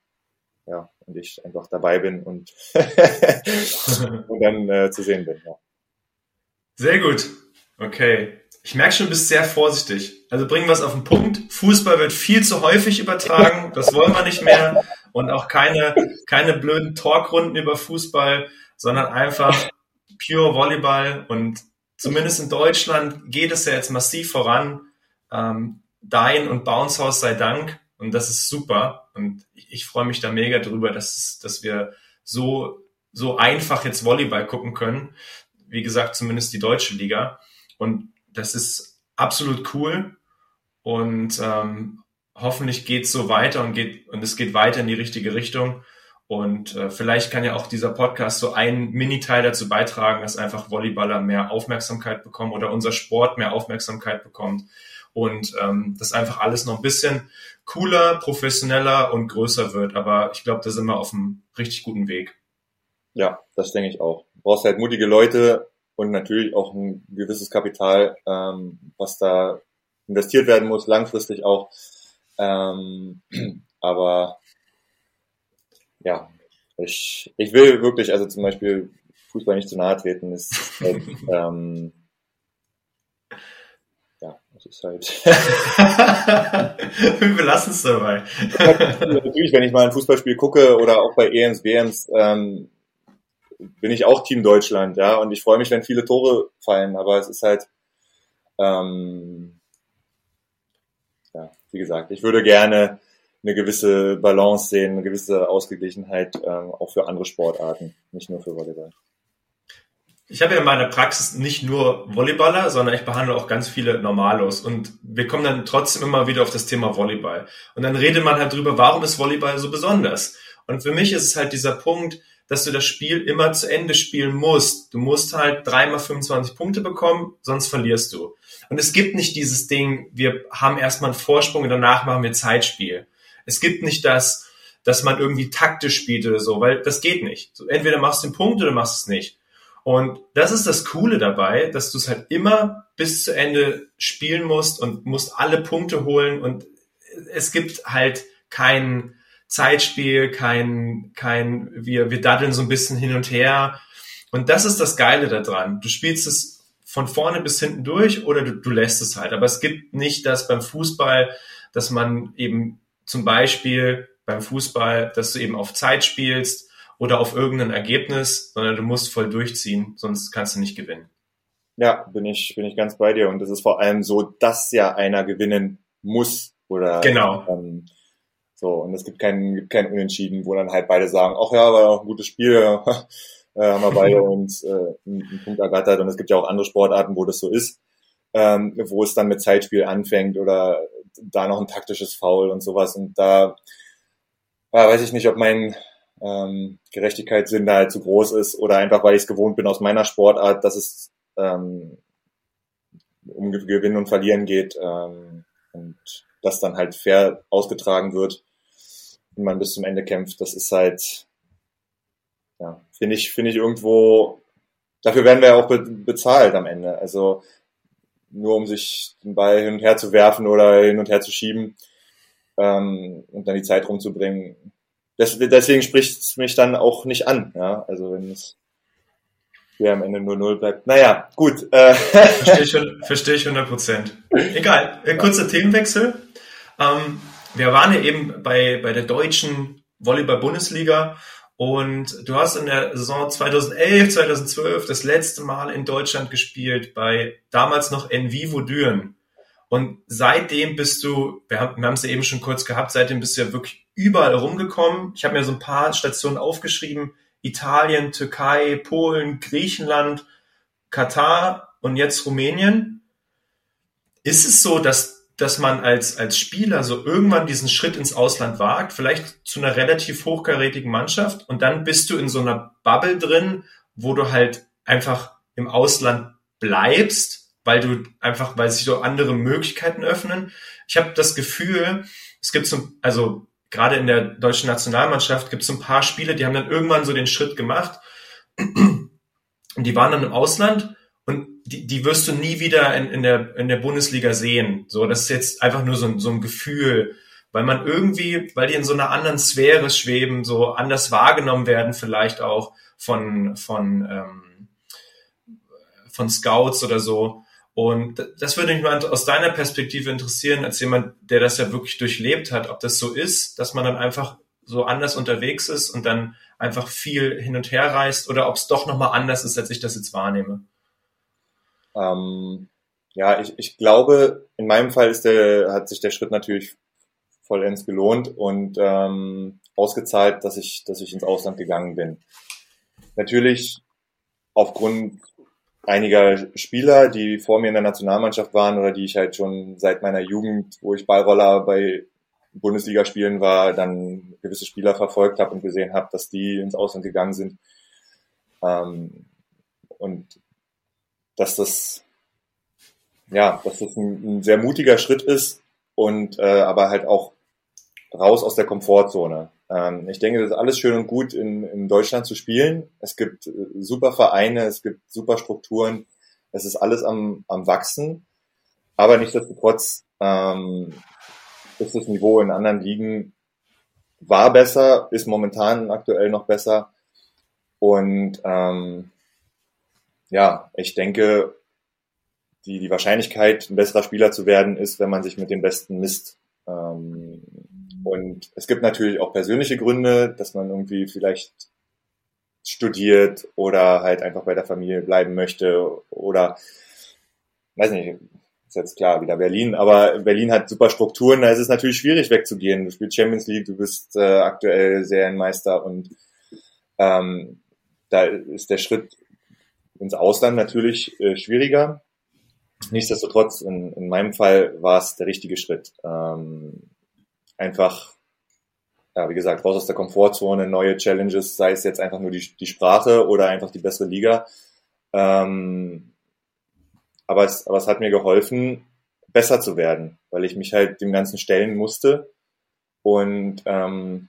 ja, und ich einfach dabei bin und, und dann äh, zu sehen bin. Ja. Sehr gut. Okay. Ich merke schon, du bist sehr vorsichtig. Also bringen wir es auf den Punkt. Fußball wird viel zu häufig übertragen. Das wollen wir nicht mehr. Und auch keine, keine blöden Talkrunden über Fußball, sondern einfach pure Volleyball. Und zumindest in Deutschland geht es ja jetzt massiv voran. Ähm, Dein und Bounce House sei Dank. Und das ist super. Und ich, ich freue mich da mega drüber, dass, dass wir so, so einfach jetzt Volleyball gucken können. Wie gesagt, zumindest die deutsche Liga. Und das ist absolut cool und ähm, hoffentlich geht es so weiter und geht und es geht weiter in die richtige Richtung. Und äh, vielleicht kann ja auch dieser Podcast so einen Mini-Teil dazu beitragen, dass einfach Volleyballer mehr Aufmerksamkeit bekommen oder unser Sport mehr Aufmerksamkeit bekommt und ähm, das einfach alles noch ein bisschen cooler, professioneller und größer wird. Aber ich glaube, da sind wir auf einem richtig guten Weg. Ja, das denke ich auch. Du brauchst halt mutige Leute, und natürlich auch ein gewisses Kapital, ähm, was da investiert werden muss, langfristig auch. Ähm, aber ja, ich, ich will wirklich, also zum Beispiel Fußball nicht zu nahe treten, ist halt, ähm, das ist halt. Wir belassen es dabei. Natürlich, wenn ich mal ein Fußballspiel gucke oder auch bei EMs, WMs, ähm, bin ich auch Team Deutschland, ja, und ich freue mich, wenn viele Tore fallen, aber es ist halt, ähm, ja, wie gesagt, ich würde gerne eine gewisse Balance sehen, eine gewisse Ausgeglichenheit ähm, auch für andere Sportarten, nicht nur für Volleyball. Ich habe ja in meiner Praxis nicht nur Volleyballer, sondern ich behandle auch ganz viele Normalos. Und wir kommen dann trotzdem immer wieder auf das Thema Volleyball. Und dann redet man halt drüber, warum ist Volleyball so besonders? Und für mich ist es halt dieser Punkt, dass du das Spiel immer zu Ende spielen musst. Du musst halt dreimal 25 Punkte bekommen, sonst verlierst du. Und es gibt nicht dieses Ding, wir haben erstmal einen Vorsprung und danach machen wir Zeitspiel. Es gibt nicht das, dass man irgendwie taktisch spielt oder so, weil das geht nicht. Entweder machst du den Punkt oder machst es nicht. Und das ist das Coole dabei, dass du es halt immer bis zu Ende spielen musst und musst alle Punkte holen und es gibt halt keinen Zeitspiel, kein, kein, wir, wir daddeln so ein bisschen hin und her. Und das ist das Geile daran. Du spielst es von vorne bis hinten durch oder du, du lässt es halt. Aber es gibt nicht das beim Fußball, dass man eben zum Beispiel beim Fußball, dass du eben auf Zeit spielst oder auf irgendein Ergebnis, sondern du musst voll durchziehen, sonst kannst du nicht gewinnen. Ja, bin ich, bin ich ganz bei dir. Und es ist vor allem so, dass ja einer gewinnen muss oder genau. ähm, So, und es gibt kein, gibt kein Unentschieden, wo dann halt beide sagen, ach ja, war auch ein gutes Spiel, äh, haben wir beide uns äh, einen, einen Punkt ergattert. Und es gibt ja auch andere Sportarten, wo das so ist, ähm, wo es dann mit Zeitspiel anfängt oder da noch ein taktisches Foul und sowas. Und da ja, weiß ich nicht, ob mein ähm, Gerechtigkeitssinn da halt zu groß ist oder einfach, weil ich es gewohnt bin aus meiner Sportart, dass es ähm, um Gewinnen und Verlieren geht ähm, und das dann halt fair ausgetragen wird und man bis zum Ende kämpft. Das ist halt, ja, finde ich, finde ich irgendwo, dafür werden wir ja auch be bezahlt am Ende. Also nur um sich den Ball hin und her zu werfen oder hin und her zu schieben ähm, und dann die Zeit rumzubringen. Das, deswegen spricht es mich dann auch nicht an. Ja? Also wenn es hier am Ende nur null bleibt. Naja, gut. Äh. Verstehe ich, verstehe ich 100 Prozent. Egal, äh, kurzer Themenwechsel. Ähm, wir waren ja eben bei, bei der deutschen Volleyball-Bundesliga und du hast in der Saison 2011, 2012 das letzte Mal in Deutschland gespielt bei damals noch Envivo Düren. Und seitdem bist du, wir haben, wir es ja eben schon kurz gehabt, seitdem bist du ja wirklich überall rumgekommen. Ich habe mir so ein paar Stationen aufgeschrieben. Italien, Türkei, Polen, Griechenland, Katar und jetzt Rumänien. Ist es so, dass, dass man als, als Spieler so irgendwann diesen Schritt ins Ausland wagt, vielleicht zu einer relativ hochkarätigen Mannschaft und dann bist du in so einer Bubble drin, wo du halt einfach im Ausland bleibst, weil du einfach, weil sich so andere Möglichkeiten öffnen. Ich habe das Gefühl, es gibt so, also gerade in der deutschen Nationalmannschaft gibt es ein paar Spiele, die haben dann irgendwann so den Schritt gemacht. Und die waren dann im Ausland und die, die wirst du nie wieder in, in, der, in der Bundesliga sehen. So, das ist jetzt einfach nur so ein, so ein Gefühl, weil man irgendwie, weil die in so einer anderen Sphäre schweben, so anders wahrgenommen werden, vielleicht auch von, von, ähm, von Scouts oder so. Und das würde mich mal aus deiner Perspektive interessieren, als jemand, der das ja wirklich durchlebt hat, ob das so ist, dass man dann einfach so anders unterwegs ist und dann einfach viel hin und her reist oder ob es doch nochmal anders ist, als ich das jetzt wahrnehme. Ähm, ja, ich, ich glaube, in meinem Fall ist der, hat sich der Schritt natürlich vollends gelohnt und ähm, ausgezahlt, dass ich, dass ich ins Ausland gegangen bin. Natürlich aufgrund einiger Spieler, die vor mir in der Nationalmannschaft waren oder die ich halt schon seit meiner Jugend, wo ich Ballroller bei Bundesligaspielen war, dann gewisse Spieler verfolgt habe und gesehen habe, dass die ins Ausland gegangen sind. Ähm, und dass das, ja, dass das ein, ein sehr mutiger Schritt ist und äh, aber halt auch raus aus der Komfortzone. Ähm, ich denke, das ist alles schön und gut in, in Deutschland zu spielen. Es gibt äh, super Vereine, es gibt super Strukturen, es ist alles am, am Wachsen. Aber nichtsdestotrotz ähm, ist das Niveau in anderen Ligen war besser, ist momentan aktuell noch besser. Und ähm, ja, ich denke, die, die Wahrscheinlichkeit, ein besserer Spieler zu werden, ist, wenn man sich mit den Besten misst. Ähm, und es gibt natürlich auch persönliche Gründe, dass man irgendwie vielleicht studiert oder halt einfach bei der Familie bleiben möchte oder weiß nicht, ist jetzt klar, wieder Berlin, aber Berlin hat super Strukturen, da ist es natürlich schwierig wegzugehen. Du spielst Champions League, du bist äh, aktuell Serienmeister und ähm, da ist der Schritt ins Ausland natürlich äh, schwieriger. Nichtsdestotrotz, in, in meinem Fall war es der richtige Schritt. Ähm, einfach, ja, wie gesagt, raus aus der Komfortzone, neue Challenges, sei es jetzt einfach nur die, die Sprache oder einfach die bessere Liga. Ähm, aber, es, aber es hat mir geholfen, besser zu werden, weil ich mich halt dem Ganzen stellen musste. Und ähm,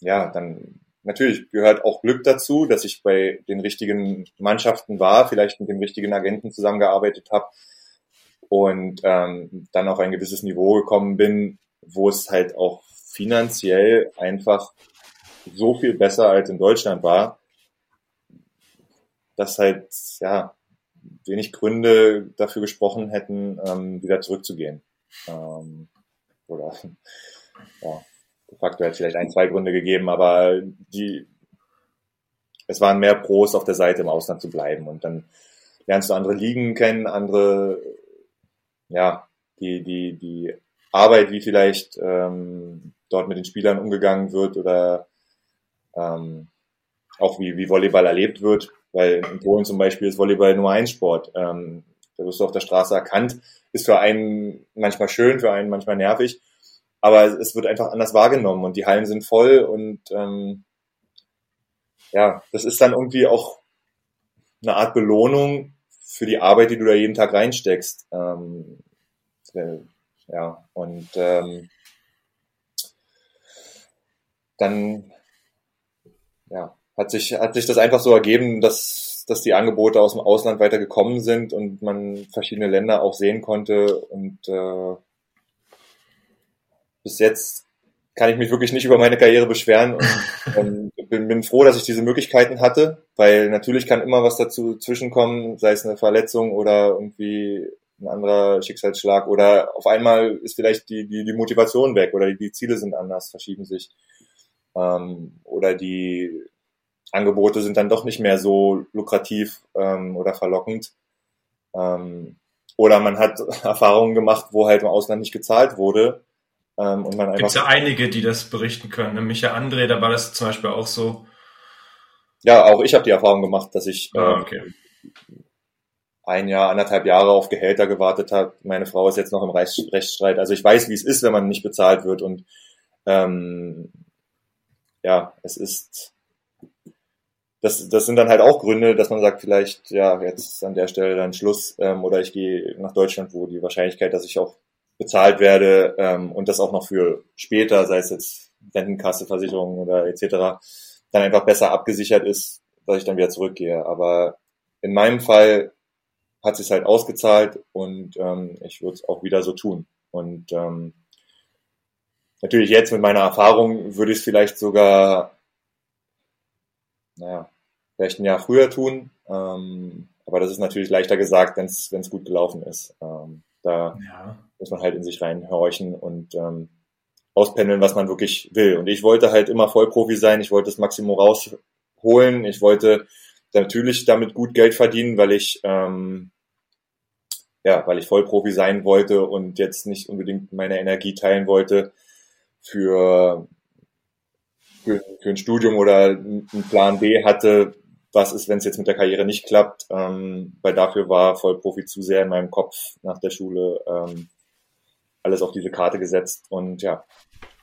ja, dann natürlich gehört auch Glück dazu, dass ich bei den richtigen Mannschaften war, vielleicht mit dem richtigen Agenten zusammengearbeitet habe und ähm, dann auf ein gewisses Niveau gekommen bin, wo es halt auch finanziell einfach so viel besser als in Deutschland war, dass halt, ja, wenig Gründe dafür gesprochen hätten, ähm, wieder zurückzugehen. Ähm, oder, ja, de facto hätte vielleicht ein, zwei Gründe gegeben, aber die, es waren mehr Pros auf der Seite im Ausland zu bleiben und dann lernst du andere Ligen kennen, andere, ja, die, die, die Arbeit, wie vielleicht ähm, dort mit den Spielern umgegangen wird oder ähm, auch wie, wie Volleyball erlebt wird. Weil in Polen zum Beispiel ist Volleyball Nummer eins Sport. Ähm, da wirst du auf der Straße erkannt. Ist für einen manchmal schön, für einen manchmal nervig. Aber es wird einfach anders wahrgenommen und die Hallen sind voll und ähm, ja, das ist dann irgendwie auch eine Art Belohnung für die Arbeit, die du da jeden Tag reinsteckst. Ähm, ja, und ähm, dann ja, hat sich, hat sich das einfach so ergeben, dass, dass die Angebote aus dem Ausland weiter gekommen sind und man verschiedene Länder auch sehen konnte. Und äh, bis jetzt kann ich mich wirklich nicht über meine Karriere beschweren und ähm, bin, bin froh, dass ich diese Möglichkeiten hatte, weil natürlich kann immer was dazu zwischenkommen, sei es eine Verletzung oder irgendwie ein anderer Schicksalsschlag oder auf einmal ist vielleicht die, die, die Motivation weg oder die, die Ziele sind anders, verschieben sich ähm, oder die Angebote sind dann doch nicht mehr so lukrativ ähm, oder verlockend. Ähm, oder man hat Erfahrungen gemacht, wo halt im Ausland nicht gezahlt wurde. Ähm, und man Gibt ja einige, die das berichten können. Ne? Micha André, da war das zum Beispiel auch so. Ja, auch ich habe die Erfahrung gemacht, dass ich ah, okay. ähm, ein Jahr, anderthalb Jahre auf Gehälter gewartet habe. Meine Frau ist jetzt noch im Rechtsstreit. Also ich weiß, wie es ist, wenn man nicht bezahlt wird. Und ähm, ja, es ist das, das sind dann halt auch Gründe, dass man sagt, vielleicht, ja, jetzt an der Stelle dann Schluss ähm, oder ich gehe nach Deutschland, wo die Wahrscheinlichkeit, dass ich auch bezahlt werde ähm, und das auch noch für später, sei es jetzt Rentenkasse, Versicherung oder etc., dann einfach besser abgesichert ist, dass ich dann wieder zurückgehe. Aber in meinem Fall hat sich halt ausgezahlt und ähm, ich würde es auch wieder so tun. Und ähm, natürlich jetzt mit meiner Erfahrung würde ich es vielleicht sogar naja, vielleicht ein Jahr früher tun. Ähm, aber das ist natürlich leichter gesagt, wenn es gut gelaufen ist. Ähm, da ja. muss man halt in sich reinhorchen und ähm, auspendeln, was man wirklich will. Und ich wollte halt immer Vollprofi sein. Ich wollte das Maximum rausholen. Ich wollte natürlich damit gut Geld verdienen, weil ich ähm, ja, weil ich Vollprofi sein wollte und jetzt nicht unbedingt meine Energie teilen wollte für für, für ein Studium oder einen Plan B hatte, was ist, wenn es jetzt mit der Karriere nicht klappt, ähm, weil dafür war Vollprofi zu sehr in meinem Kopf nach der Schule ähm, alles auf diese Karte gesetzt und ja,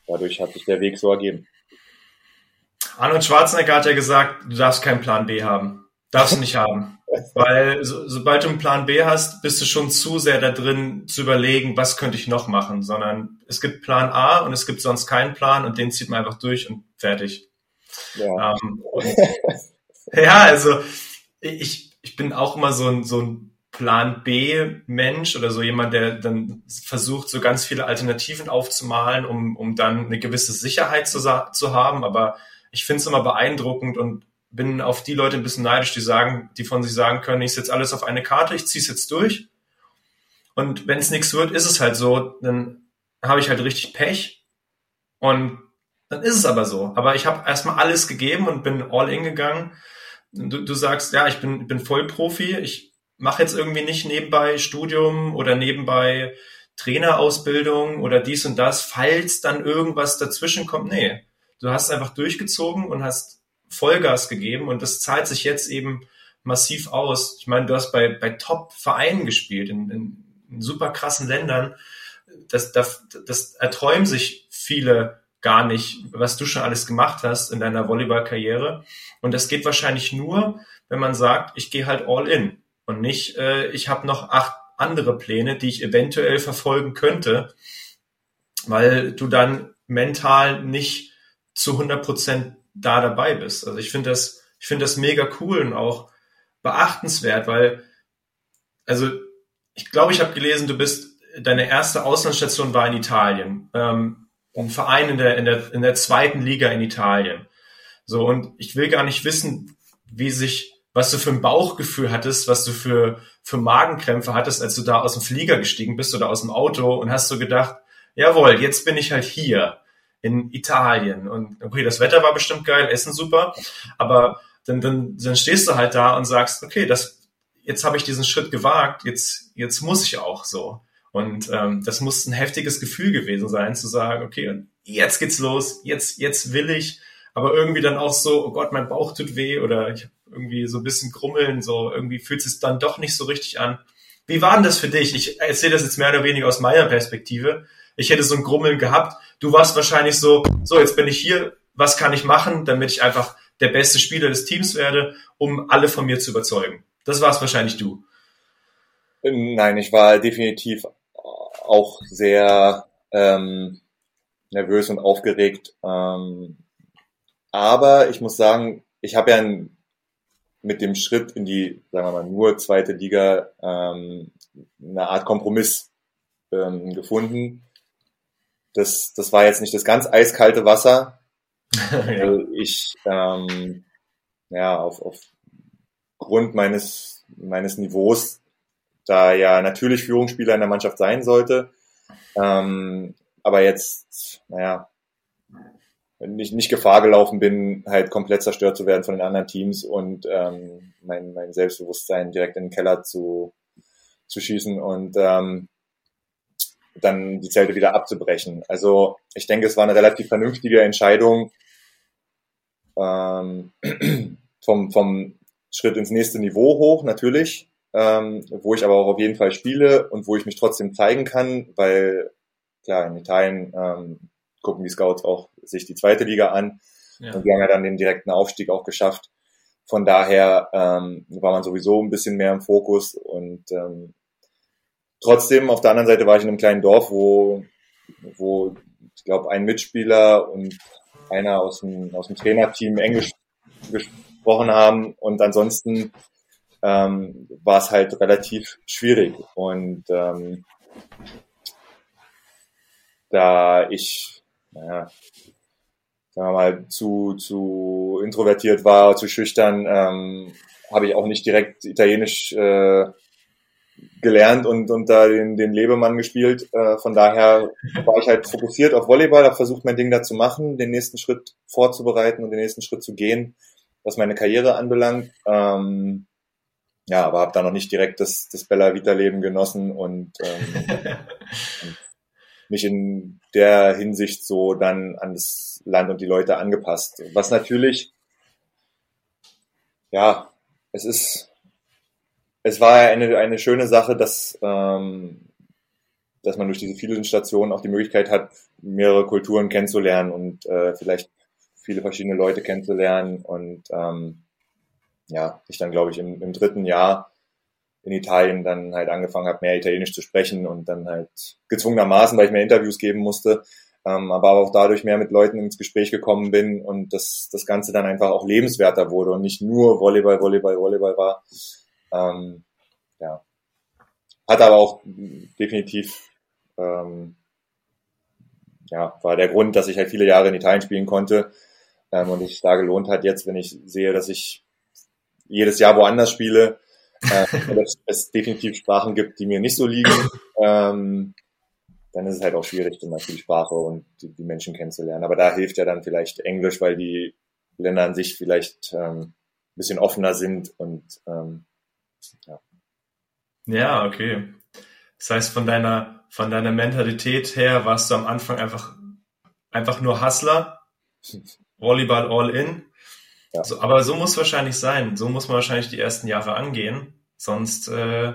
dadurch hat sich der Weg so ergeben. Arnold Schwarzenegger hat ja gesagt, du darfst keinen Plan B haben. Darfst du nicht haben. Weil so, sobald du einen Plan B hast, bist du schon zu sehr da drin zu überlegen, was könnte ich noch machen, sondern es gibt Plan A und es gibt sonst keinen Plan und den zieht man einfach durch und fertig. Ja, ähm, und, ja also ich, ich bin auch immer so ein, so ein Plan B-Mensch oder so jemand, der dann versucht, so ganz viele Alternativen aufzumalen, um, um dann eine gewisse Sicherheit zu, zu haben. Aber ich finde es immer beeindruckend und bin auf die Leute ein bisschen neidisch, die sagen, die von sich sagen können, ich setze alles auf eine Karte, ich ziehe es jetzt durch. Und wenn es nichts wird, ist es halt so, dann habe ich halt richtig Pech. Und dann ist es aber so. Aber ich habe erstmal alles gegeben und bin all in gegangen. Du, du sagst, ja, ich bin, bin Vollprofi. Ich mache jetzt irgendwie nicht nebenbei Studium oder nebenbei Trainerausbildung oder dies und das, falls dann irgendwas dazwischen kommt. Nee, du hast einfach durchgezogen und hast Vollgas gegeben und das zahlt sich jetzt eben massiv aus. Ich meine, du hast bei, bei Top-Vereinen gespielt, in, in, in super krassen Ländern. Das, das, das erträumen sich viele gar nicht, was du schon alles gemacht hast in deiner Volleyball-Karriere. Und das geht wahrscheinlich nur, wenn man sagt, ich gehe halt all in und nicht, äh, ich habe noch acht andere Pläne, die ich eventuell verfolgen könnte, weil du dann mental nicht zu 100 Prozent da dabei bist. Also ich finde das, ich finde das mega cool und auch beachtenswert, weil, also ich glaube, ich habe gelesen, du bist, deine erste Auslandsstation war in Italien. Ähm, ein Verein in der, in der, in der zweiten Liga in Italien. So, und ich will gar nicht wissen, wie sich, was du für ein Bauchgefühl hattest, was du für, für Magenkrämpfe hattest, als du da aus dem Flieger gestiegen bist oder aus dem Auto und hast so gedacht, jawohl, jetzt bin ich halt hier in Italien. Und okay, das Wetter war bestimmt geil, Essen super, aber dann, dann, dann stehst du halt da und sagst, okay, das, jetzt habe ich diesen Schritt gewagt, jetzt, jetzt muss ich auch so. Und ähm, das muss ein heftiges Gefühl gewesen sein, zu sagen, okay, jetzt geht's los, jetzt, jetzt will ich, aber irgendwie dann auch so, oh Gott, mein Bauch tut weh oder ich irgendwie so ein bisschen Grummeln, so irgendwie fühlt es dann doch nicht so richtig an. Wie war denn das für dich? Ich erzähle das jetzt mehr oder weniger aus meiner Perspektive. Ich hätte so ein Grummeln gehabt. Du warst wahrscheinlich so, so, jetzt bin ich hier, was kann ich machen, damit ich einfach der beste Spieler des Teams werde, um alle von mir zu überzeugen. Das warst wahrscheinlich du. Nein, ich war definitiv auch sehr ähm, nervös und aufgeregt. Ähm, aber ich muss sagen, ich habe ja ein, mit dem Schritt in die, sagen wir mal, nur zweite Liga ähm, eine Art Kompromiss ähm, gefunden. Das, das war jetzt nicht das ganz eiskalte Wasser. ja. Ich ähm, ja auf, auf Grund meines meines Niveaus da ja natürlich Führungsspieler in der Mannschaft sein sollte. Ähm, aber jetzt, naja, nicht, nicht Gefahr gelaufen bin, halt komplett zerstört zu werden von den anderen Teams und ähm, mein, mein Selbstbewusstsein direkt in den Keller zu, zu schießen und ähm, dann die Zelte wieder abzubrechen. Also ich denke, es war eine relativ vernünftige Entscheidung ähm, vom, vom Schritt ins nächste Niveau hoch, natürlich, ähm, wo ich aber auch auf jeden Fall spiele und wo ich mich trotzdem zeigen kann, weil klar, in Italien ähm, gucken die Scouts auch sich die zweite Liga an. Ja. Und wir haben ja dann den direkten Aufstieg auch geschafft. Von daher ähm, war man sowieso ein bisschen mehr im Fokus und ähm, trotzdem auf der anderen Seite war ich in einem kleinen Dorf, wo, wo ich glaube ein Mitspieler und einer aus dem, aus dem Trainerteam Englisch gesprochen haben. Und ansonsten ähm, war es halt relativ schwierig. Und ähm, da ich naja, sagen wir mal, zu, zu introvertiert war, zu schüchtern, ähm, habe ich auch nicht direkt Italienisch äh, gelernt und, und da den, den Lebemann gespielt. Äh, von daher war ich halt fokussiert auf Volleyball, habe versucht, mein Ding da zu machen, den nächsten Schritt vorzubereiten und den nächsten Schritt zu gehen, was meine Karriere anbelangt. Ähm, ja, aber habe da noch nicht direkt das, das Bella Vita-Leben genossen und, ähm, und mich in der Hinsicht so dann an das Land und die Leute angepasst. Was natürlich, ja, es ist, es war eine, eine schöne Sache, dass, ähm, dass man durch diese vielen Stationen auch die Möglichkeit hat, mehrere Kulturen kennenzulernen und äh, vielleicht viele verschiedene Leute kennenzulernen und ähm, ja, ich dann glaube ich im, im dritten Jahr in Italien dann halt angefangen habe, mehr Italienisch zu sprechen und dann halt gezwungenermaßen, weil ich mehr Interviews geben musste, ähm, aber auch dadurch mehr mit Leuten ins Gespräch gekommen bin und das, das Ganze dann einfach auch lebenswerter wurde und nicht nur Volleyball, Volleyball, Volleyball war. Ähm, ja. Hat aber auch definitiv, ähm, ja, war der Grund, dass ich halt viele Jahre in Italien spielen konnte ähm, und es da gelohnt hat jetzt, wenn ich sehe, dass ich jedes Jahr woanders spiele, äh, dass es definitiv Sprachen gibt, die mir nicht so liegen, ähm, dann ist es halt auch schwierig, zum Beispiel die Sprache und die, die, Menschen kennenzulernen. Aber da hilft ja dann vielleicht Englisch, weil die Länder an sich vielleicht ähm, ein bisschen offener sind und ähm, ja. Ja, okay. Das heißt, von deiner, von deiner Mentalität her warst du am Anfang einfach, einfach nur Hustler, Volleyball all in ja. So, aber so muss wahrscheinlich sein. So muss man wahrscheinlich die ersten Jahre angehen. Sonst, äh,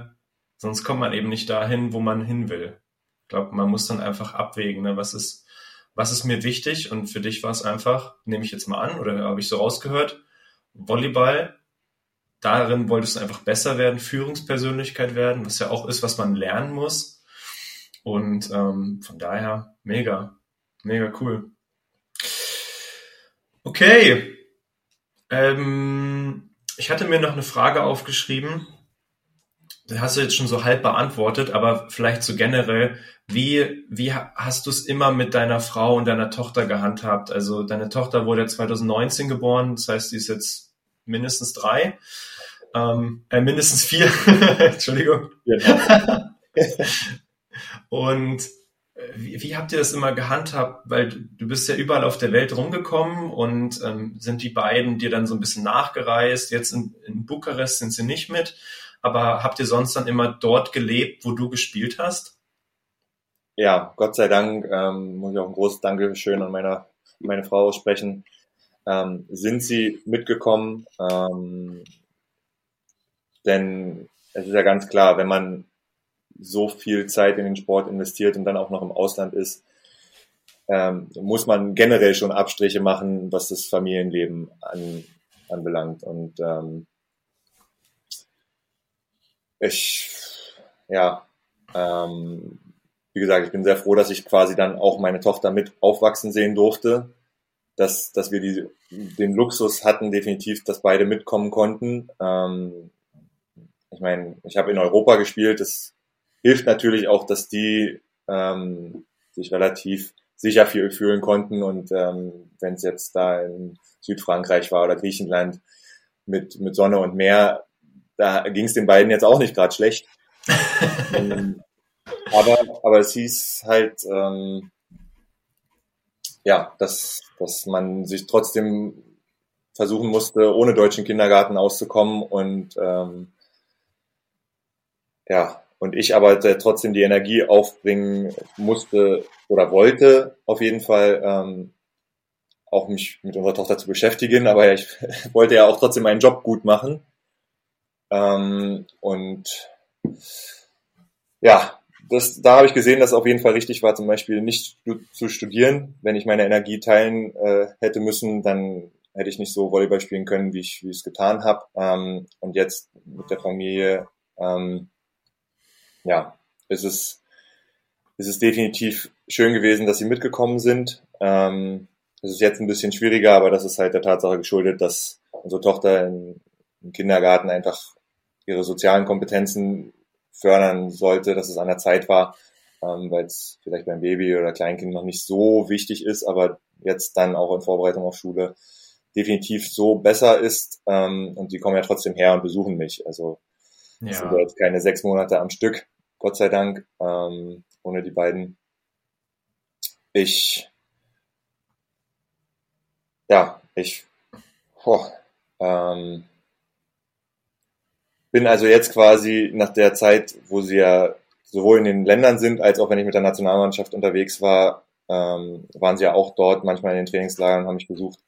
sonst kommt man eben nicht dahin, wo man hin will. Ich glaube, man muss dann einfach abwägen, ne? was ist, was ist mir wichtig? Und für dich war es einfach, nehme ich jetzt mal an, oder habe ich so rausgehört, Volleyball, darin wolltest du einfach besser werden, Führungspersönlichkeit werden, was ja auch ist, was man lernen muss. Und ähm, von daher mega, mega cool. Okay, ähm, ich hatte mir noch eine Frage aufgeschrieben. Die hast du jetzt schon so halb beantwortet, aber vielleicht so generell, wie, wie hast du es immer mit deiner Frau und deiner Tochter gehandhabt? Also deine Tochter wurde 2019 geboren, das heißt, sie ist jetzt mindestens drei, ähm, äh, mindestens vier, Entschuldigung. Ja. und wie, wie habt ihr das immer gehandhabt? Weil du bist ja überall auf der Welt rumgekommen und ähm, sind die beiden dir dann so ein bisschen nachgereist. Jetzt in, in Bukarest sind sie nicht mit, aber habt ihr sonst dann immer dort gelebt, wo du gespielt hast? ja, Gott sei Dank, ähm, muss ich auch ein großes Dankeschön an meiner, meine Frau aussprechen, ähm, sind sie mitgekommen. Ähm, denn es ist ja ganz klar, wenn man so viel Zeit in den Sport investiert und dann auch noch im Ausland ist, ähm, muss man generell schon Abstriche machen, was das Familienleben an, anbelangt. Und ähm, ich, ja, ähm, wie gesagt, ich bin sehr froh, dass ich quasi dann auch meine Tochter mit aufwachsen sehen durfte, dass, dass wir die, den Luxus hatten, definitiv, dass beide mitkommen konnten. Ähm, ich meine, ich habe in Europa gespielt, das hilft natürlich auch, dass die ähm, sich relativ sicher fühlen konnten und ähm, wenn es jetzt da in Südfrankreich war oder Griechenland mit, mit Sonne und Meer, da ging es den beiden jetzt auch nicht gerade schlecht. ähm, aber, aber es hieß halt, ähm, ja, dass, dass man sich trotzdem versuchen musste, ohne deutschen Kindergarten auszukommen und ähm, ja, und ich aber trotzdem die Energie aufbringen musste oder wollte, auf jeden Fall ähm, auch mich mit unserer Tochter zu beschäftigen, aber ich wollte ja auch trotzdem meinen Job gut machen. Ähm, und ja, das, da habe ich gesehen, dass es auf jeden Fall richtig war, zum Beispiel nicht zu studieren. Wenn ich meine Energie teilen äh, hätte müssen, dann hätte ich nicht so Volleyball spielen können, wie ich, wie ich es getan habe. Ähm, und jetzt mit der Familie, ähm, ja, ist es, ist es definitiv schön gewesen, dass sie mitgekommen sind. Ähm, es ist jetzt ein bisschen schwieriger, aber das ist halt der Tatsache geschuldet, dass unsere Tochter im, im Kindergarten einfach ihre sozialen Kompetenzen fördern sollte, dass es an der Zeit war, ähm, weil es vielleicht beim Baby oder Kleinkind noch nicht so wichtig ist, aber jetzt dann auch in Vorbereitung auf Schule definitiv so besser ist. Ähm, und die kommen ja trotzdem her und besuchen mich. Also ja. sind jetzt keine sechs Monate am Stück, Gott sei Dank, ähm, ohne die beiden. Ich, ja, ich, boah, ähm, bin also jetzt quasi nach der Zeit, wo sie ja sowohl in den Ländern sind, als auch wenn ich mit der Nationalmannschaft unterwegs war, ähm, waren sie ja auch dort manchmal in den Trainingslagern, haben mich besucht.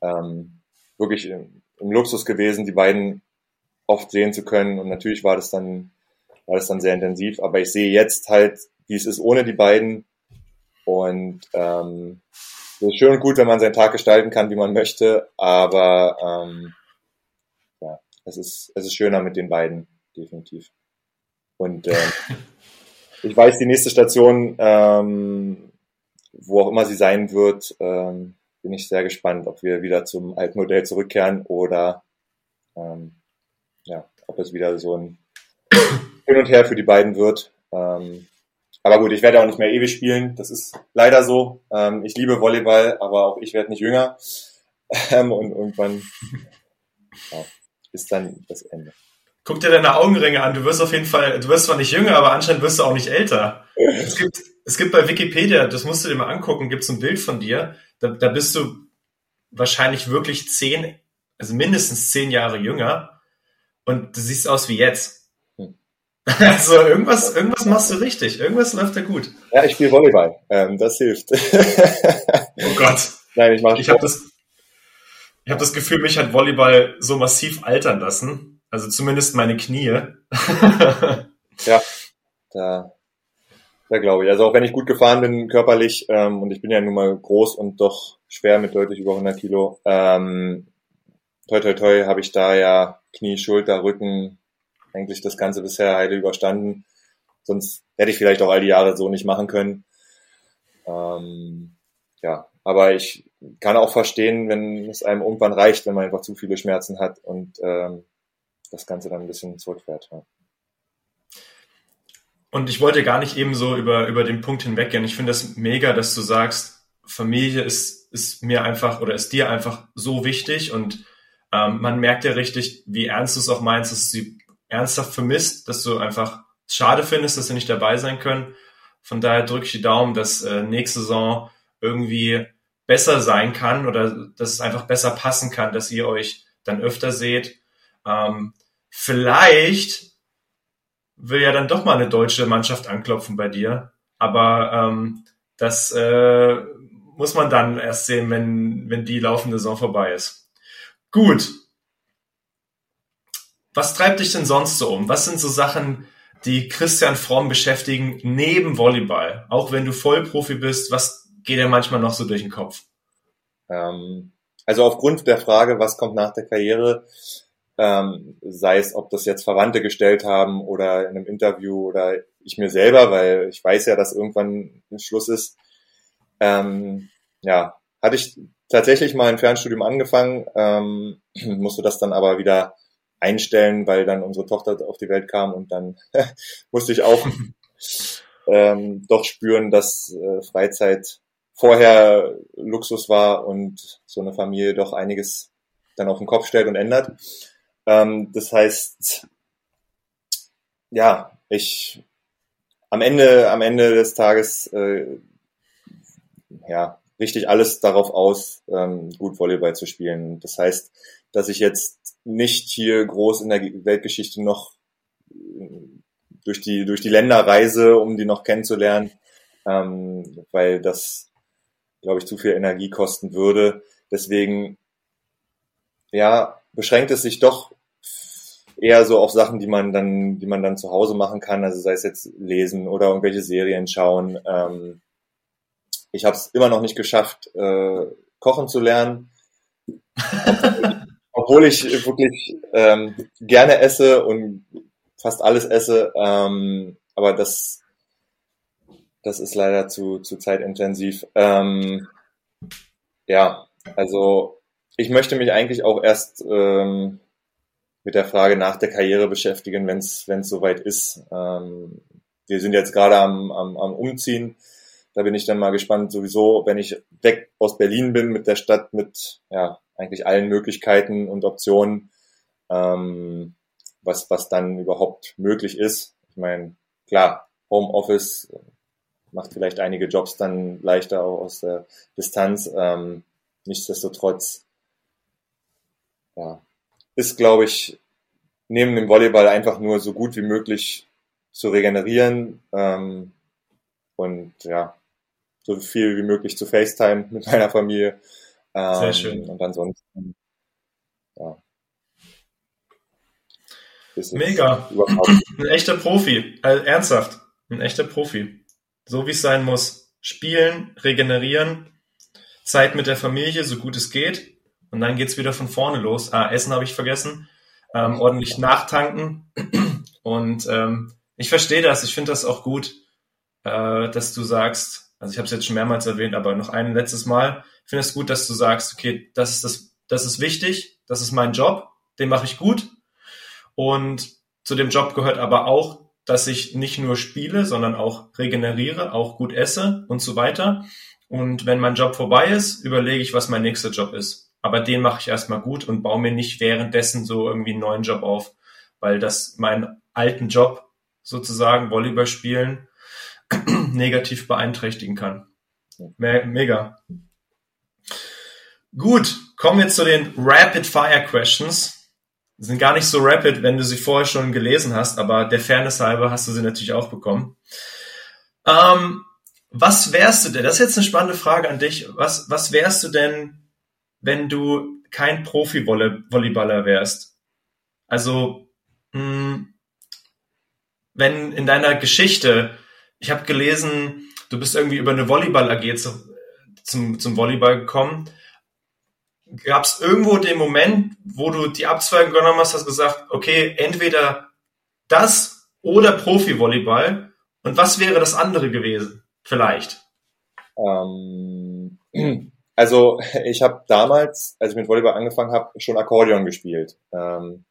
Ähm, wirklich im, im, Luxus gewesen, die beiden oft sehen zu können. Und natürlich war das dann, war das dann sehr intensiv. Aber ich sehe jetzt halt, wie es ist ohne die beiden. Und ähm, es ist schön und gut, wenn man seinen Tag gestalten kann, wie man möchte. Aber ähm, es ist, es ist schöner mit den beiden, definitiv. Und äh, ich weiß, die nächste Station, ähm, wo auch immer sie sein wird, ähm, bin ich sehr gespannt, ob wir wieder zum alten Modell zurückkehren oder ähm, ja, ob es wieder so ein Hin und Her für die beiden wird. Ähm, aber gut, ich werde auch nicht mehr ewig spielen. Das ist leider so. Ähm, ich liebe Volleyball, aber auch ich werde nicht jünger. Ähm, und irgendwann ja, ist dann das Ende. Guck dir deine Augenringe an. Du wirst auf jeden Fall, du wirst zwar nicht jünger, aber anscheinend wirst du auch nicht älter. es gibt, es gibt bei Wikipedia, das musst du dir mal angucken, gibt es ein Bild von dir. Da, da bist du wahrscheinlich wirklich zehn, also mindestens zehn Jahre jünger. Und du siehst aus wie jetzt. Hm. Also irgendwas, irgendwas machst du richtig. Irgendwas läuft da gut. Ja, ich spiele Volleyball. Ähm, das hilft. oh Gott. Nein, ich mache. Ich habe das, ich habe das Gefühl, mich hat Volleyball so massiv altern lassen. Also zumindest meine Knie. ja, da, da glaube ich. Also auch wenn ich gut gefahren bin körperlich ähm, und ich bin ja nun mal groß und doch schwer mit deutlich über 100 Kilo, ähm, toi toi toi habe ich da ja Knie, Schulter, Rücken eigentlich das Ganze bisher heile überstanden. Sonst hätte ich vielleicht auch all die Jahre so nicht machen können. Ähm, ja, aber ich kann auch verstehen, wenn es einem irgendwann reicht, wenn man einfach zu viele Schmerzen hat und ähm, das Ganze dann ein bisschen zurückfährt. Ja. Und ich wollte gar nicht eben so über, über den Punkt hinweggehen. Ich finde das mega, dass du sagst, Familie ist, ist mir einfach oder ist dir einfach so wichtig und ähm, man merkt ja richtig, wie ernst du es auch meinst, dass du sie ernsthaft vermisst, dass du einfach schade findest, dass sie nicht dabei sein können. Von daher drücke ich die Daumen, dass äh, nächste Saison irgendwie besser sein kann oder dass es einfach besser passen kann, dass ihr euch dann öfter seht. Ähm, vielleicht will ja dann doch mal eine deutsche Mannschaft anklopfen bei dir. Aber ähm, das äh, muss man dann erst sehen, wenn, wenn die laufende Saison vorbei ist. Gut. Was treibt dich denn sonst so um? Was sind so Sachen, die Christian Fromm beschäftigen neben Volleyball? Auch wenn du Vollprofi bist, was geht dir manchmal noch so durch den Kopf? Ähm, also aufgrund der Frage, was kommt nach der Karriere, ähm, sei es, ob das jetzt Verwandte gestellt haben oder in einem Interview oder ich mir selber, weil ich weiß ja, dass irgendwann ein Schluss ist. Ähm, ja, hatte ich tatsächlich mal ein Fernstudium angefangen, ähm, musste das dann aber wieder einstellen, weil dann unsere Tochter auf die Welt kam und dann musste ich auch ähm, doch spüren, dass äh, Freizeit vorher Luxus war und so eine Familie doch einiges dann auf den Kopf stellt und ändert. Ähm, das heißt, ja, ich am Ende, am Ende des Tages, äh, ja, richtig alles darauf aus, ähm, gut Volleyball zu spielen. Das heißt, dass ich jetzt nicht hier groß in der Weltgeschichte noch äh, durch die, durch die Länder reise, um die noch kennenzulernen, ähm, weil das, glaube ich, zu viel Energie kosten würde. Deswegen, ja, beschränkt es sich doch eher so auf Sachen, die man dann, die man dann zu Hause machen kann, also sei es jetzt lesen oder irgendwelche Serien schauen. Ähm, ich habe es immer noch nicht geschafft, äh, kochen zu lernen, obwohl ich wirklich ähm, gerne esse und fast alles esse, ähm, aber das das ist leider zu, zu zeitintensiv. Ähm, ja, also ich möchte mich eigentlich auch erst ähm, mit der Frage nach der Karriere beschäftigen, wenn es soweit ist. Ähm, wir sind jetzt gerade am, am, am Umziehen. Da bin ich dann mal gespannt, sowieso, wenn ich weg aus Berlin bin mit der Stadt, mit ja eigentlich allen Möglichkeiten und Optionen, ähm, was, was dann überhaupt möglich ist. Ich meine, klar, Homeoffice macht vielleicht einige Jobs dann leichter auch aus der Distanz. Ähm, nichtsdestotrotz, ja, ist, glaube ich, neben dem Volleyball einfach nur so gut wie möglich zu regenerieren ähm, und ja, so viel wie möglich zu FaceTime mit meiner Familie. Ähm, Sehr schön. Und ansonsten, ja. Mega. Ein echter Profi. Also ernsthaft. Ein echter Profi. So wie es sein muss. Spielen, regenerieren, Zeit mit der Familie, so gut es geht. Und dann geht's wieder von vorne los. Ah, Essen habe ich vergessen. Ähm, ordentlich nachtanken. Und ähm, ich verstehe das. Ich finde das auch gut, äh, dass du sagst, also ich habe es jetzt schon mehrmals erwähnt, aber noch ein letztes Mal. Ich finde es gut, dass du sagst, okay, das ist das, das ist wichtig, das ist mein Job, den mache ich gut. Und zu dem Job gehört aber auch, dass ich nicht nur spiele, sondern auch regeneriere, auch gut esse und so weiter. Und wenn mein Job vorbei ist, überlege ich, was mein nächster Job ist aber den mache ich erstmal gut und baue mir nicht währenddessen so irgendwie einen neuen Job auf, weil das meinen alten Job sozusagen Volleyball spielen negativ beeinträchtigen kann. Me mega. Gut, kommen wir zu den Rapid Fire Questions. Sind gar nicht so rapid, wenn du sie vorher schon gelesen hast, aber der Fairness halber hast du sie natürlich auch bekommen. Ähm, was wärst du denn? Das ist jetzt eine spannende Frage an dich. Was, was wärst du denn, wenn du kein Profi-Volleyballer wärst? Also, mh, hm, wenn in deiner Geschichte, ich habe gelesen, du bist irgendwie über eine Volleyball-AG zu, zum, zum Volleyball gekommen. Gab es irgendwo den Moment, wo du die Abzweigung genommen hast, hast gesagt, okay, entweder das oder Profi-Volleyball und was wäre das andere gewesen? Vielleicht. Ähm, also ich habe damals, als ich mit Volleyball angefangen habe, schon Akkordeon gespielt. Ähm,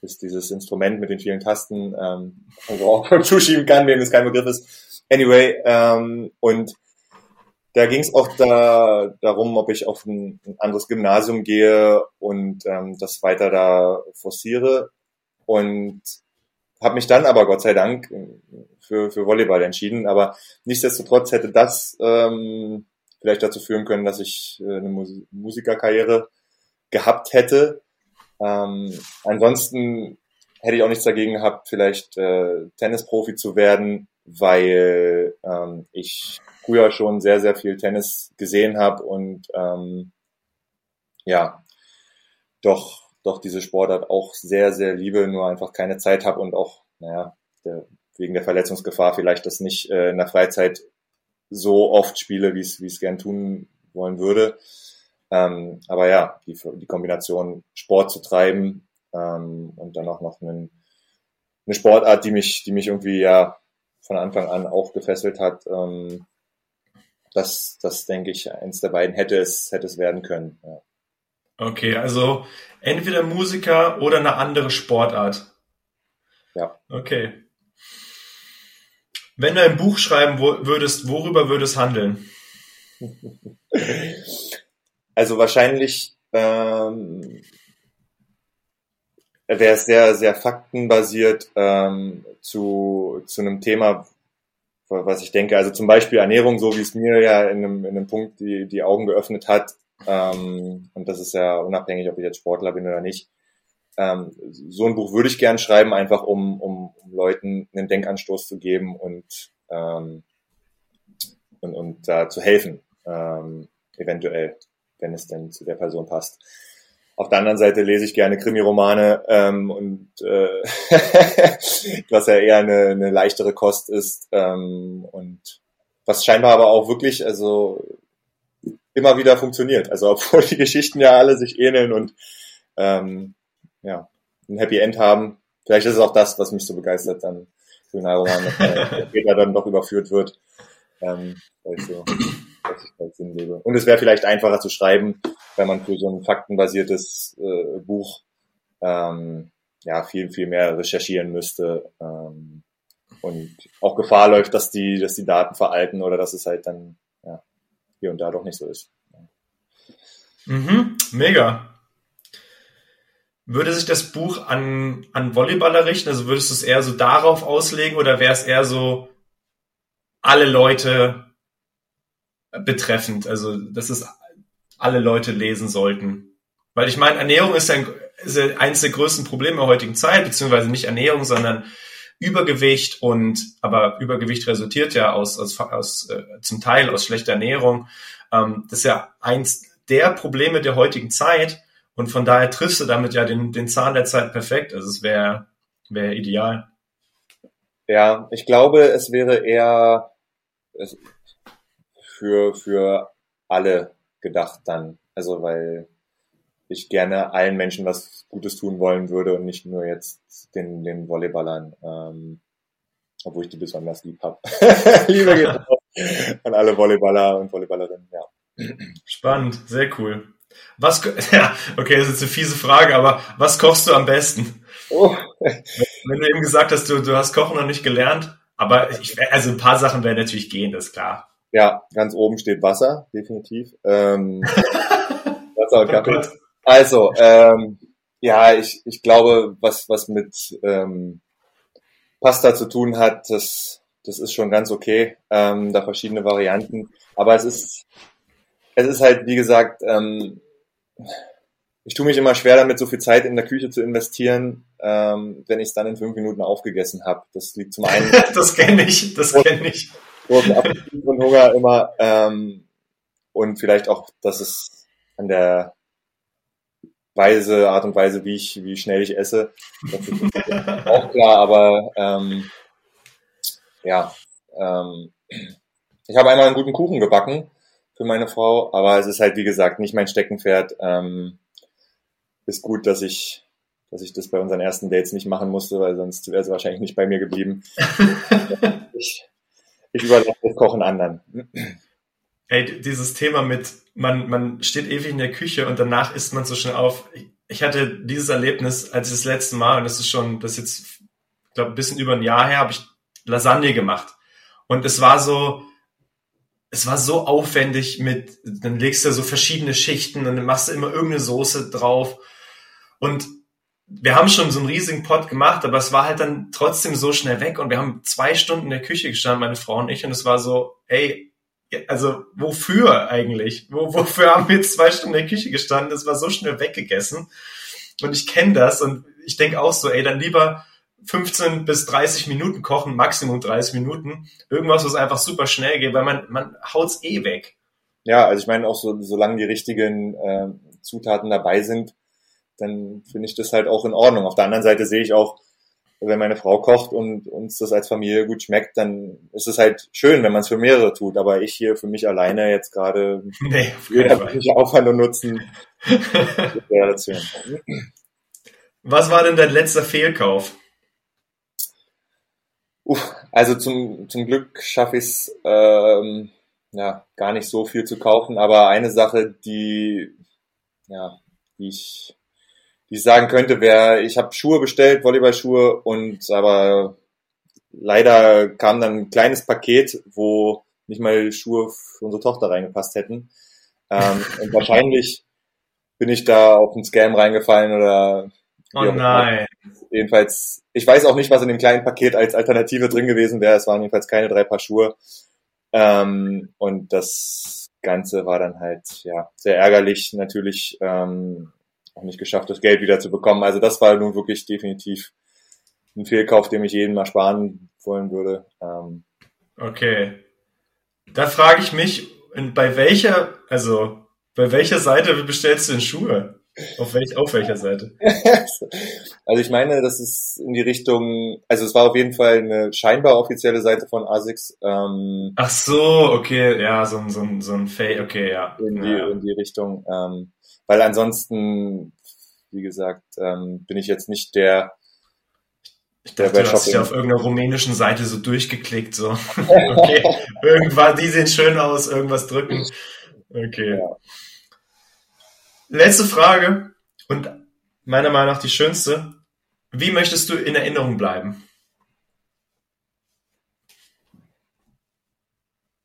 ist dieses Instrument mit den vielen Tasten, ähm, wo auch zuschieben kann, wem das kein Begriff ist. Anyway, ähm, und da ging es auch da, darum, ob ich auf ein, ein anderes Gymnasium gehe und ähm, das weiter da forciere. Und habe mich dann aber Gott sei Dank für, für Volleyball entschieden. Aber nichtsdestotrotz hätte das ähm, vielleicht dazu führen können, dass ich äh, eine Mus Musikerkarriere gehabt hätte. Ähm, ansonsten hätte ich auch nichts dagegen gehabt, vielleicht äh, Tennisprofi zu werden, weil ähm, ich früher schon sehr, sehr viel Tennis gesehen habe und ähm, ja, doch, doch diese Sportart auch sehr, sehr liebe, nur einfach keine Zeit habe und auch, naja, der, wegen der Verletzungsgefahr vielleicht das nicht äh, in der Freizeit so oft spiele, wie wie es gern tun wollen würde. Ähm, aber ja, die, die Kombination Sport zu treiben ähm, und dann auch noch einen, eine Sportart, die mich, die mich irgendwie ja von Anfang an auch gefesselt hat, ähm, das, das denke ich, eins der beiden hätte es, hätte es werden können. Ja. Okay, also entweder Musiker oder eine andere Sportart. Ja. Okay. Wenn du ein Buch schreiben würdest, worüber würde es handeln? Also wahrscheinlich ähm, wäre es sehr, sehr faktenbasiert ähm, zu, zu einem Thema, was ich denke, also zum Beispiel Ernährung, so wie es mir ja in einem, in einem Punkt die, die Augen geöffnet hat, ähm, und das ist ja unabhängig, ob ich jetzt Sportler bin oder nicht. Ähm, so ein Buch würde ich gern schreiben, einfach um, um, Leuten einen Denkanstoß zu geben und, ähm, und, und da zu helfen, ähm, eventuell, wenn es denn zu der Person passt. Auf der anderen Seite lese ich gerne Krimiromane ähm, und äh, was ja eher eine, eine leichtere Kost ist ähm, und was scheinbar aber auch wirklich also immer wieder funktioniert. Also obwohl die Geschichten ja alle sich ähneln und ähm, ja ein Happy End haben, vielleicht ist es auch das, was mich so begeistert dann Kriminalroman, dass später dann doch überführt wird, ähm, weil ich so dass ich halt Sinn. Und es wäre vielleicht einfacher zu schreiben, wenn man für so ein faktenbasiertes äh, Buch ähm, ja viel, viel mehr recherchieren müsste ähm, und auch Gefahr läuft, dass die, dass die Daten veralten oder dass es halt dann ja, hier und da doch nicht so ist. Mhm, mega. Würde sich das Buch an, an Volleyballer richten? Also würdest du es eher so darauf auslegen oder wäre es eher so alle Leute betreffend? Also, dass es alle Leute lesen sollten. Weil ich meine, Ernährung ist, ein, ist eines der größten Probleme der heutigen Zeit, beziehungsweise nicht Ernährung, sondern Übergewicht und aber Übergewicht resultiert ja aus, aus, aus äh, zum Teil aus schlechter Ernährung. Ähm, das ist ja eins der Probleme der heutigen Zeit und von daher triffst du damit ja den, den Zahn der Zeit perfekt. Also es wäre wäre ideal. Ja, ich glaube, es wäre eher für für alle gedacht dann. Also weil ich gerne allen Menschen was Gutes tun wollen würde und nicht nur jetzt den, den Volleyballern, ähm, obwohl ich die besonders lieb habe. Liebe geht an alle Volleyballer und Volleyballerinnen, ja. Spannend, sehr cool. Was, ja, okay, das ist eine fiese Frage, aber was kochst du am besten? Oh. Wenn du eben gesagt hast, du, du hast Kochen noch nicht gelernt, aber ich, also ein paar Sachen werden natürlich gehen, das ist klar. Ja, ganz oben steht Wasser, definitiv. Ähm, Wasser und oh Kaffee. Oh also, ähm, ja, ich, ich glaube, was, was mit ähm, Pasta zu tun hat, das, das ist schon ganz okay. Ähm, da verschiedene Varianten. Aber es ist, es ist halt, wie gesagt, ähm, ich tue mich immer schwer damit, so viel Zeit in der Küche zu investieren, ähm, wenn ich es dann in fünf Minuten aufgegessen habe. Das liegt zum einen. das kenne ich, das kenne ich großen Appetit und Hunger immer. Ähm, und vielleicht auch, dass es an der Weise, Art und Weise, wie ich, wie schnell ich esse. Das ist auch klar, aber ähm, ja, ähm, ich habe einmal einen guten Kuchen gebacken für meine Frau, aber es ist halt wie gesagt nicht mein Steckenpferd. Ähm, ist gut, dass ich, dass ich das bei unseren ersten Dates nicht machen musste, weil sonst wäre sie wahrscheinlich nicht bei mir geblieben. ich, ich überlasse das Kochen anderen. Ey, dieses Thema mit, man, man steht ewig in der Küche und danach isst man so schnell auf. Ich hatte dieses Erlebnis, als ich das letzte Mal, und das ist schon, das ist jetzt, ich glaube, ein bisschen über ein Jahr her, habe ich Lasagne gemacht. Und es war so, es war so aufwendig mit, dann legst du so verschiedene Schichten und dann machst du immer irgendeine Soße drauf. Und wir haben schon so einen riesigen Pot gemacht, aber es war halt dann trotzdem so schnell weg und wir haben zwei Stunden in der Küche gestanden, meine Frau und ich, und es war so, ey, also wofür eigentlich? Wo, wofür haben wir zwei Stunden in der Küche gestanden? Das war so schnell weggegessen. Und ich kenne das und ich denke auch so, ey, dann lieber 15 bis 30 Minuten kochen, Maximum 30 Minuten. Irgendwas, was einfach super schnell geht, weil man, man haut's eh weg. Ja, also ich meine auch so, solange die richtigen äh, Zutaten dabei sind, dann finde ich das halt auch in Ordnung. Auf der anderen Seite sehe ich auch, wenn meine Frau kocht und uns das als Familie gut schmeckt, dann ist es halt schön, wenn man es für mehrere tut. Aber ich hier für mich alleine jetzt gerade nee, nicht Aufwand und Nutzen. Was war denn dein letzter Fehlkauf? Uff, also zum, zum Glück schaffe ich es ähm, ja, gar nicht so viel zu kaufen, aber eine Sache, die, ja, die ich die ich sagen könnte, wäre, ich habe Schuhe bestellt, Volleyballschuhe, und aber leider kam dann ein kleines Paket, wo nicht mal Schuhe für unsere Tochter reingepasst hätten. Ähm, und wahrscheinlich bin ich da auf einen Scam reingefallen oder Oh nein. Jedenfalls, ich weiß auch nicht, was in dem kleinen Paket als Alternative drin gewesen wäre. Es waren jedenfalls keine drei Paar Schuhe. Ähm, und das Ganze war dann halt ja sehr ärgerlich. Natürlich ähm, auch nicht geschafft, das Geld wieder zu bekommen. Also das war nun wirklich definitiv ein Fehlkauf, den ich jedem mal sparen wollen würde. Ähm, okay. Da frage ich mich, bei welcher, also bei welcher Seite bestellst du denn Schuhe? Auf, welch, auf welcher Seite? also ich meine, das ist in die Richtung, also es war auf jeden Fall eine scheinbar offizielle Seite von ASICS. Ähm, Ach so, okay, ja, so ein, so ein, so ein Fake, okay, ja. In die, ja. in die Richtung. Ähm, weil ansonsten, wie gesagt, ähm, bin ich jetzt nicht der, ich dachte, der du hast dich auf irgendeiner rumänischen Seite so durchgeklickt, so. okay, irgendwann, die sehen schön aus, irgendwas drücken. Okay. Ja. Letzte Frage und meiner Meinung nach die schönste. Wie möchtest du in Erinnerung bleiben?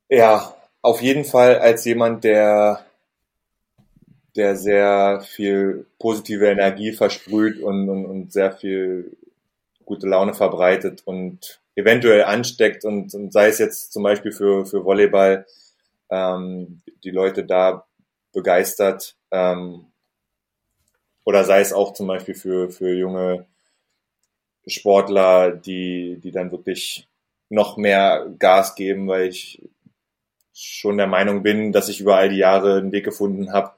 Ja, auf jeden Fall als jemand, der der sehr viel positive Energie versprüht und, und, und sehr viel gute Laune verbreitet und eventuell ansteckt und, und sei es jetzt zum Beispiel für, für Volleyball ähm, die Leute da begeistert ähm, oder sei es auch zum Beispiel für, für junge Sportler, die, die dann wirklich noch mehr Gas geben, weil ich schon der Meinung bin, dass ich über all die Jahre einen Weg gefunden habe,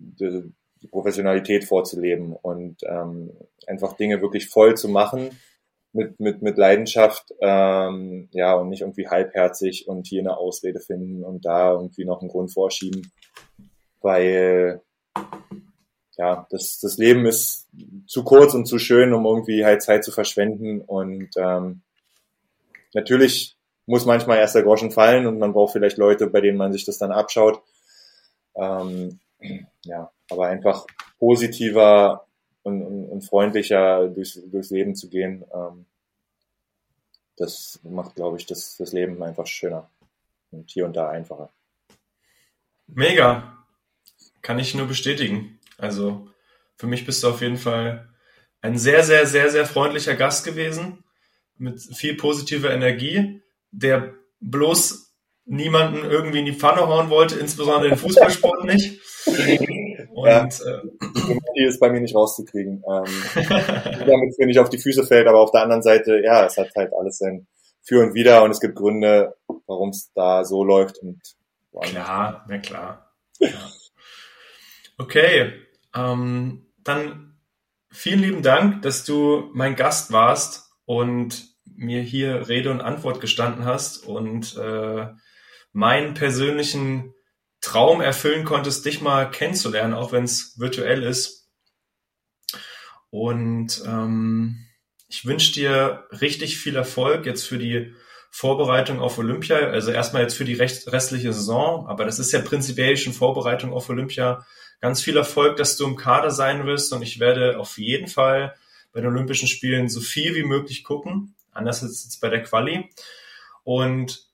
die, die Professionalität vorzuleben und ähm, einfach Dinge wirklich voll zu machen mit, mit, mit Leidenschaft, ähm, ja, und nicht irgendwie halbherzig und hier eine Ausrede finden und da irgendwie noch einen Grund vorschieben, weil ja, das, das Leben ist zu kurz und zu schön, um irgendwie halt Zeit zu verschwenden und ähm, natürlich muss manchmal erst der Groschen fallen und man braucht vielleicht Leute, bei denen man sich das dann abschaut. Ähm, ja, aber einfach positiver und, und, und freundlicher durchs, durchs Leben zu gehen, ähm, das macht, glaube ich, das, das Leben einfach schöner und hier und da einfacher. Mega. Kann ich nur bestätigen. Also für mich bist du auf jeden Fall ein sehr, sehr, sehr, sehr freundlicher Gast gewesen mit viel positiver Energie, der bloß niemanden irgendwie in die Pfanne hauen wollte, insbesondere den Fußballsport nicht. Und, ja, äh, die ist bei mir nicht rauszukriegen. Ähm, damit mir nicht auf die Füße fällt, aber auf der anderen Seite, ja, es hat halt alles sein Für und Wider und es gibt Gründe, warum es da so läuft und Klar, na klar. Ja. Okay, ähm, dann vielen lieben Dank, dass du mein Gast warst und mir hier Rede und Antwort gestanden hast und äh, meinen persönlichen Traum erfüllen konntest, dich mal kennenzulernen, auch wenn es virtuell ist. Und ähm, ich wünsche dir richtig viel Erfolg jetzt für die Vorbereitung auf Olympia. Also erstmal jetzt für die restliche Saison, aber das ist ja prinzipiell schon Vorbereitung auf Olympia ganz viel Erfolg, dass du im Kader sein wirst und ich werde auf jeden Fall bei den Olympischen Spielen so viel wie möglich gucken, anders als jetzt bei der Quali. Und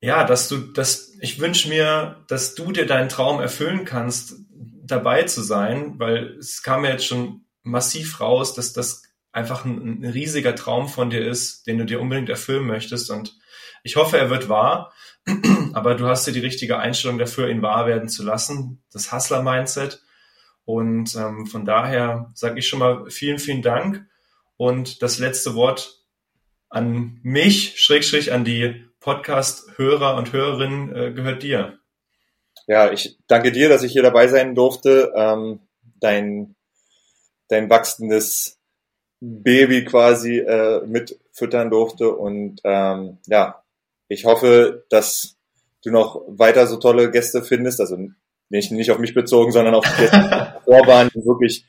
ja, dass du, dass ich wünsche mir, dass du dir deinen Traum erfüllen kannst, dabei zu sein, weil es kam ja jetzt schon massiv raus, dass das einfach ein, ein riesiger Traum von dir ist, den du dir unbedingt erfüllen möchtest. Und ich hoffe, er wird wahr. Aber du hast dir die richtige Einstellung dafür, ihn wahr werden zu lassen, das Hustler-Mindset. Und ähm, von daher sage ich schon mal vielen, vielen Dank. Und das letzte Wort an mich, Schrägstrich an die Podcast-Hörer und Hörerinnen äh, gehört dir. Ja, ich danke dir, dass ich hier dabei sein durfte. Ähm, dein, dein wachsendes Baby quasi äh, mitfüttern durfte. Und ähm, ja, ich hoffe, dass du noch weiter so tolle Gäste findest. Also nicht, nicht auf mich bezogen, sondern auf die Vorbahn, die wirklich,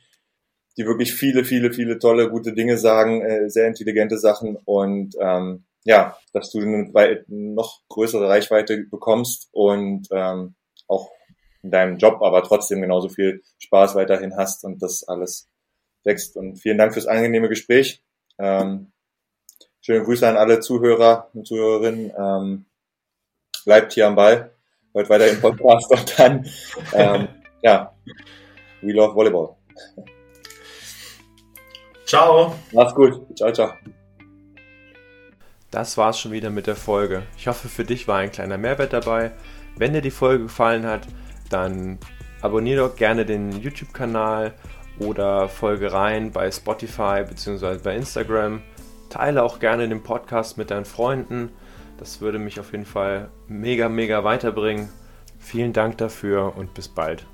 die wirklich viele, viele, viele tolle, gute Dinge sagen, äh, sehr intelligente Sachen und ähm, ja, dass du eine noch größere Reichweite bekommst und ähm, auch in deinem Job aber trotzdem genauso viel Spaß weiterhin hast und das alles wächst. Und vielen Dank fürs angenehme Gespräch. Ähm, schöne Grüße an alle Zuhörer und Zuhörerinnen. Ähm, bleibt hier am Ball, hört weiter im Podcast und dann, ähm, ja, we love Volleyball. Ciao. Mach's gut. Ciao, ciao. Das war's schon wieder mit der Folge. Ich hoffe, für dich war ein kleiner Mehrwert dabei. Wenn dir die Folge gefallen hat, dann abonniere doch gerne den YouTube-Kanal oder folge rein bei Spotify bzw. bei Instagram. Teile auch gerne den Podcast mit deinen Freunden. Das würde mich auf jeden Fall mega, mega weiterbringen. Vielen Dank dafür und bis bald.